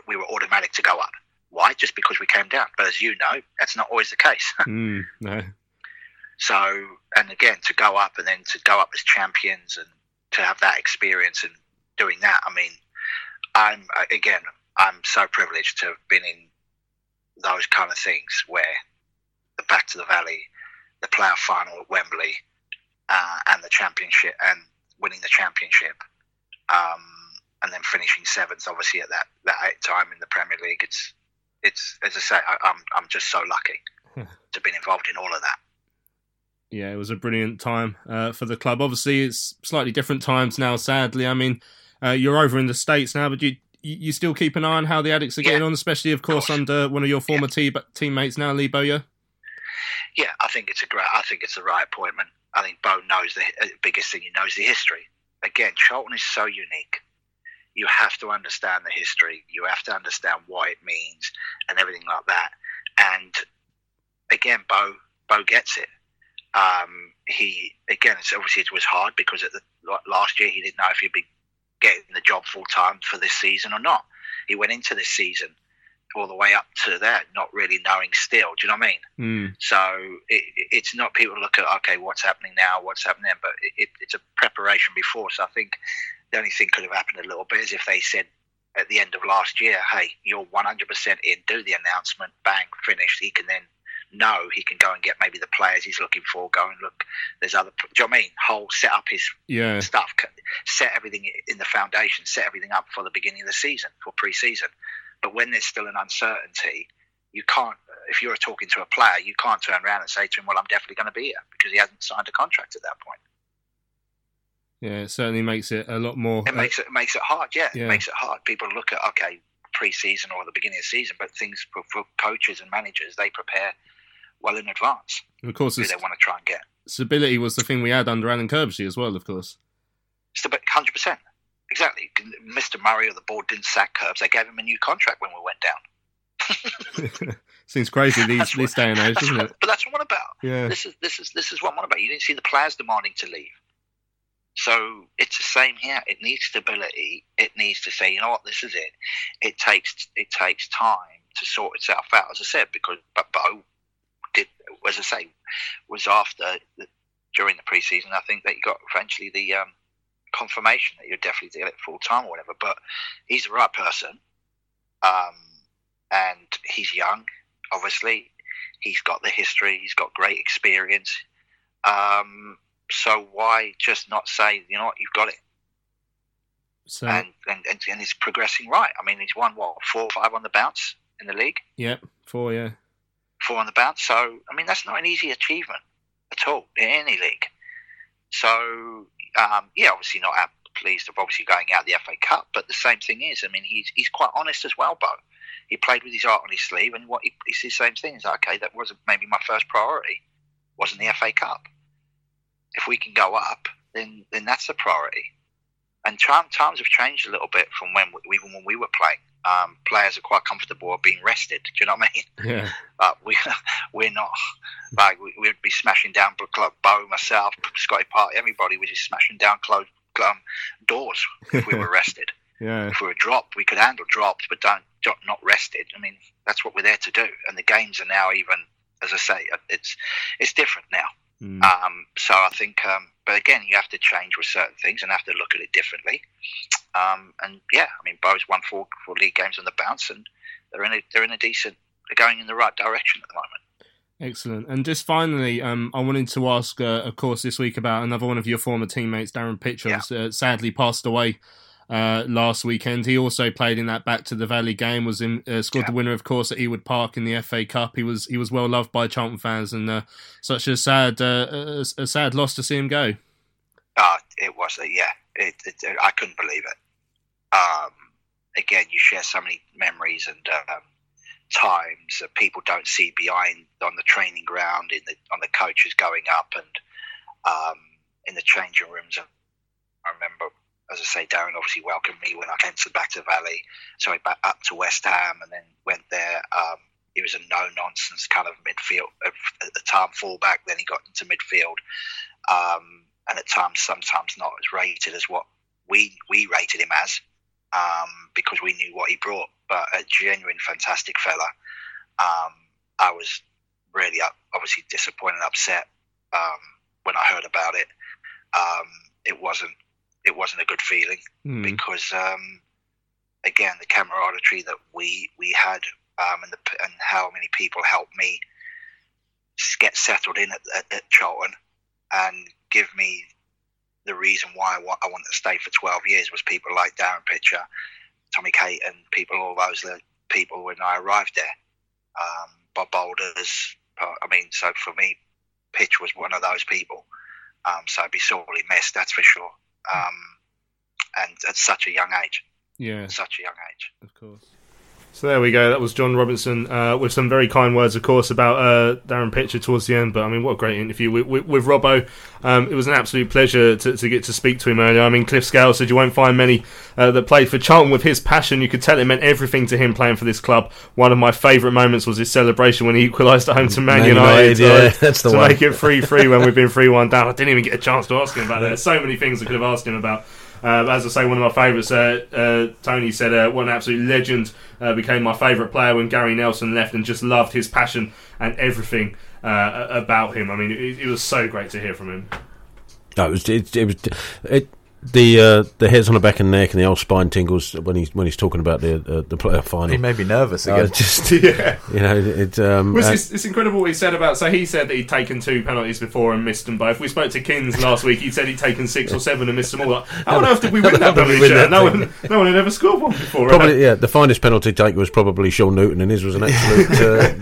we were automatic to go up. Why? Just because we came down. But as you know, that's not always the case. Mm. No. So, and again, to go up and then to go up as champions and to have that experience and doing that, I mean, I'm again, I'm so privileged to have been in those kind of things where the back to the valley, the playoff final at Wembley, uh, and the championship and winning the championship, um, and then finishing seventh, obviously at that that time in the Premier League. It's it's as I say, I, I'm I'm just so lucky to have been involved in all of that. Yeah, it was a brilliant time uh, for the club. Obviously, it's slightly different times now. Sadly, I mean, uh, you're over in the states now, but you you still keep an eye on how the Addicks are getting on, especially, of course, under one of your former te- teammates now, Lee Bowyer. Yeah, I think it's a great. I think it's the right appointment. I think Bo knows the uh, biggest thing he knows the history. Again, Charlton is so unique. You have to understand the history. You have to understand what it means and everything like that. And again, Bo Bo gets it. Um, he again, it's obviously it was hard because at the last year he didn't know if he'd be getting the job full time for this season or not. He went into this season all the way up to that, not really knowing still. Do you know what I mean? Mm. So it, it's not people look at okay, what's happening now, what's happening, then, but it, it's a preparation before. So I think the only thing could have happened a little bit is if they said at the end of last year, hey, you're 100% in, do the announcement, bang, finished. He can then know he can go and get maybe the players he's looking for. Go and look. There's other. Do you know what I mean? Whole set up his Yeah. stuff, set everything in the foundation, set everything up for the beginning of the season, for pre-season. But when there's still an uncertainty, you can't. If you're talking to a player, you can't turn around and say to him, "Well, I'm definitely going to be here," because he hasn't signed a contract at that point. Yeah, it certainly makes it a lot more. It makes it, it makes it hard. Yeah, Yeah. it makes it hard. People look at okay, pre-season or the beginning of the season, but things for, for coaches and managers, they prepare well in advance. uh, of course, Who the they want to try and get. stability was the thing we had under Alan Kirby as well, of course. Hundred percent, exactly. Mr. Murray or the board didn't sack Curbs; they gave him a new contract when we went down. Seems crazy these this day and age, doesn't it? But that's what I'm about. Yeah. This is this is this is what I'm on about. You didn't see the players demanding to leave. So it's the same here. It needs stability. It needs to say, you know what, this is it. It takes it takes time to sort itself out, as I said, because but Bo did, as I say, was after the, during the preseason. I think that you got eventually the um, confirmation that you're definitely doing it full time or whatever. But he's the right person, um, and he's young. Obviously, he's got the history. He's got great experience. Um, so why just not say, you know what, you've got it, So and, and and and he's progressing right. I mean, he's won what four or five on the bounce in the league, yeah, four yeah. four on the bounce. So I mean, that's not an easy achievement at all in any league. So um, yeah, obviously not out- pleased of obviously going out the FA Cup, but the same thing is, I mean, he's he's quite honest as well, Bo. He played with his heart on his sleeve, and what he, it's the same thing. He's like, okay, that wasn't maybe my first priority, wasn't the FA Cup. If we can go up, then then that's a priority. And time, times have changed a little bit from when we, even when we were playing. Um, players are quite comfortable being rested. Do you know what I mean? Yeah. but we we're not like we, we'd be smashing down like Bo, myself, Scotty Parker, everybody was just smashing down closed um, doors if we were rested. Yeah. If we were dropped, we could handle drops, but don't, not rested. I mean, that's what we're there to do. And the games are now even, as I say, it's it's different now. Mm. Um, so I think, um, but again, you have to change with certain things and have to look at it differently. Um, and yeah, I mean, Bo's won four, four league games on the bounce, and they're in a they're in a decent, they're going in the right direction at the moment. Excellent. And just finally, um, I wanted to ask, uh, of course, this week about another one of your former teammates, Darren Pitcher, Yeah. who's, uh, sadly passed away uh, last weekend. He also played in that Back to the Valley game. Was in uh, scored the winner, of course, at Ewood Park in the FA Cup. He was he was well loved by Charlton fans, and uh, such a sad uh, a, a sad loss to see him go. Uh, it was, uh, yeah, it, it, I couldn't believe it. Um, again, you share so many memories and um, times that people don't see behind on the training ground, in the on the coaches going up, and um, in the changing rooms. I remember, as I say, Darren obviously welcomed me when I came to back to Valley, sorry, back up to West Ham, and then went there. Um, he was a no nonsense kind of midfield at the time fullback. Then he got into midfield, um, and at times sometimes not as rated as what we we rated him as, um, because we knew what he brought. But a genuine fantastic fella. Um, I was really obviously disappointed and upset um, when I heard about it. Um, it wasn't it wasn't a good feeling Mm. because um, again the camaraderie that we we had um, and the and how many people helped me get settled in at, at, at Charlton and give me the reason why I wa- I wanted to stay for 12 years was people like Darren Pitcher, Tommy Kate, and people all those people when I arrived there. Um, Bob Bolders. uh, I mean, so for me, Pitch was one of those people. Um, so I'd be sorely missed, that's for sure. Um, and at such a young age, Yeah, such a young age. of course. So there we go. That was John Robinson uh, with some very kind words, of course, about uh, Darren Pitcher towards the end. But I mean, what a great interview with, with, with Robbo. Um, it was an absolute pleasure to, to get to speak to him earlier. I mean, Cliff Scale said you won't find many uh, that played for Charlton with his passion. You could tell it meant everything to him playing for this club. One of my favourite moments was his celebration when he equalised at home to Man, Man United. United, yeah, that's the to one. make it 3 3 when we've been 3 1 down. I didn't even get a chance to ask him about that. There's so many things I could have asked him about. Uh, as I say, one of my favourites. Uh, uh, Tony said, uh, "What an absolute legend! Uh, became my favourite player when Gary Nelson left, and just loved his passion and everything uh, about him. I mean, it, it was so great to hear from him." No, it was it, it was it, the uh, the hairs on the back and neck and the old spine tingles when he's when he's talking about the uh, the playoff final. He made me nervous Uh, again. just Yeah. you know, it. Um, Was uh, it's, it's incredible what he said about. So he said that he'd taken two penalties before and missed them both. We spoke to Kins last week. He said he'd taken six or seven and missed them all. Like, How on earth did we win that penalty? win that No one, no one had ever scored one before. Probably, yeah. The finest penalty take was probably Shaun Newton, and his was an absolute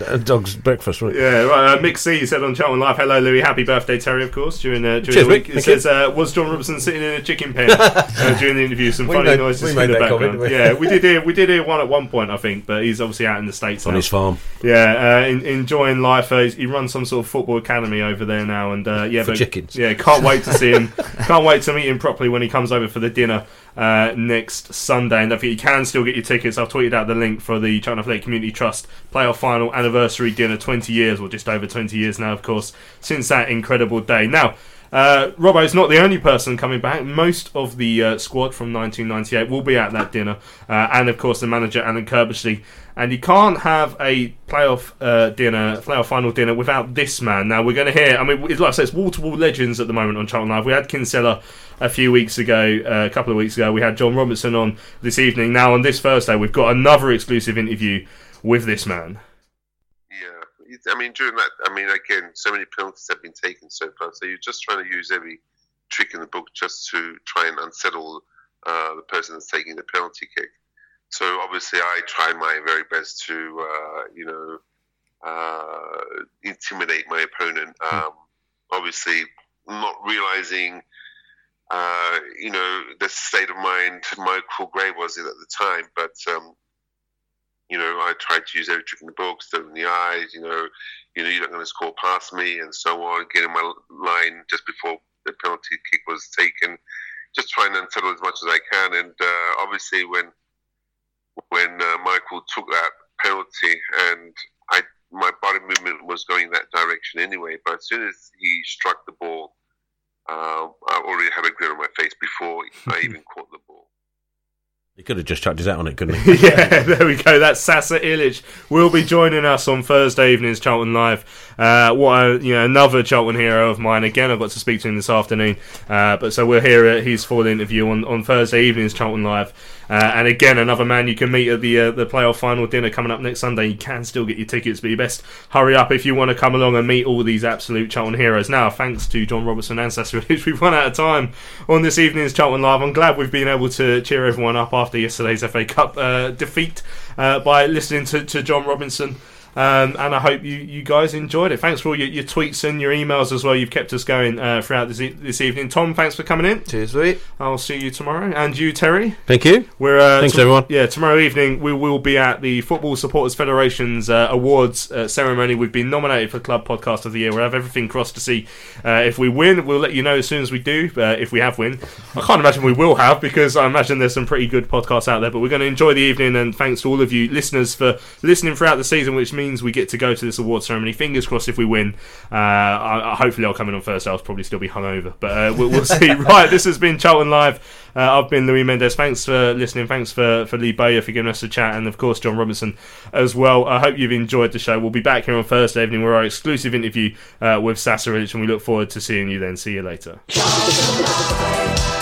uh, dog's breakfast. Wasn't? Yeah, right. Uh, Mick C said on Charlton Live, "Hello, Louis. Happy birthday, Terry. Of course, during uh, during Cheers, the week." Mick. It Thank says, uh, "Was John Robertson sitting in a chicken uh, during the interview?" Some We funny made- noises in the background. comment, we? Yeah, we did hear we did hear one at one point, I think, but he's obviously out in the states On now. his farm. Yeah, uh, in, enjoying life. Uh, he runs some sort of football academy over there now, and uh, yeah, For but, chickens. Yeah, can't wait to see him. can't wait to meet him properly when he comes over for the dinner uh, next Sunday. And I think you can still get your tickets. I've tweeted out the link for the Charlton Athletic Community Trust playoff final anniversary dinner. Twenty years, or just over twenty years now, of course, since that incredible day. Now. Uh, Robbo's not the only person coming back. Most of the uh, squad from 1998 will be at that dinner, uh, and of course the manager Alan Curbishley. And you can't have a playoff uh, dinner, playoff final dinner without this man. Now we're going to hear. I mean, like I said, it's wall to wall legends at the moment on Charlton Live. We had Kinsella a few weeks ago, uh, a couple of weeks ago. We had John Robinson on this evening. Now on this Thursday, we've got another exclusive interview with this man. I mean, during that, I mean, again, so many penalties have been taken so far. So you're just trying to use every trick in the book just to try and unsettle uh, the person that's taking the penalty kick. So obviously, I tried my very best to, uh, you know, uh, intimidate my opponent. Um, obviously, not realizing, uh, you know, the state of mind Michael Gray was in at the time, but. Um, you know, I tried to use every trick in the book, stood in the eyes, you know, you know, you're not going to score past me and so on, get in my line just before the penalty kick was taken, just trying to unsettle as much as I can. And uh, obviously, when when uh, Michael took that penalty, and I my body movement was going that direction anyway, but as soon as he struck the ball, uh, I already had a grin on my face before I even caught the ball. He could have just chucked his hat on it, couldn't he? yeah, there we go. That's Sasa Ilic will be joining us on Thursday evenings, Charlton Live. Uh, what a, you know, another Charlton hero of mine. Again, I've got to speak to him this afternoon. Uh, but so we'll hear his full interview on, on Thursday evenings, Charlton Live. Uh, and again, another man you can meet at the uh, the playoff final dinner coming up next Sunday. You can still get your tickets, but you best hurry up if you want to come along and meet all these absolute Charlton heroes. Now, thanks to John Robinson and Ilic, we've run out of time on this evening's Charlton Live. I'm glad we've been able to cheer everyone up after yesterday's FA Cup uh, defeat uh, by listening to, to John Robinson. Um, and I hope you, you guys enjoyed it. Thanks for all your, your tweets and your emails as well. You've kept us going uh, throughout this, e- this evening. Tom, thanks for coming in. Cheers, sweet. I'll see you tomorrow. And you, Terry. Thank you. We're uh, Thanks, tom- everyone. Yeah, tomorrow evening we will be at the Football Supporters Federation's uh, awards uh, ceremony. We've been nominated for Club Podcast of the Year. We'll have everything crossed to see uh, if we win. We'll let you know as soon as we do. Uh, if we have win, I can't imagine we will have because I imagine there's some pretty good podcasts out there. But we're going to enjoy the evening, and thanks to all of you listeners for listening throughout the season, which means we get to go to this award ceremony. Fingers crossed if we win. Uh, I, I, hopefully I'll come in on Thursday. I'll probably still be hungover, but uh, we'll, we'll see. right, this has been Charlton Live. Uh, I've been Louis Mendes. Thanks for listening. Thanks for, for Lee Bowyer for giving us a chat, and of course John Robinson as well. I hope you've enjoyed the show. We'll be back here on Thursday evening with our exclusive interview uh, with Sasa Ilic, and we look forward to seeing you then. See you later. Charlton,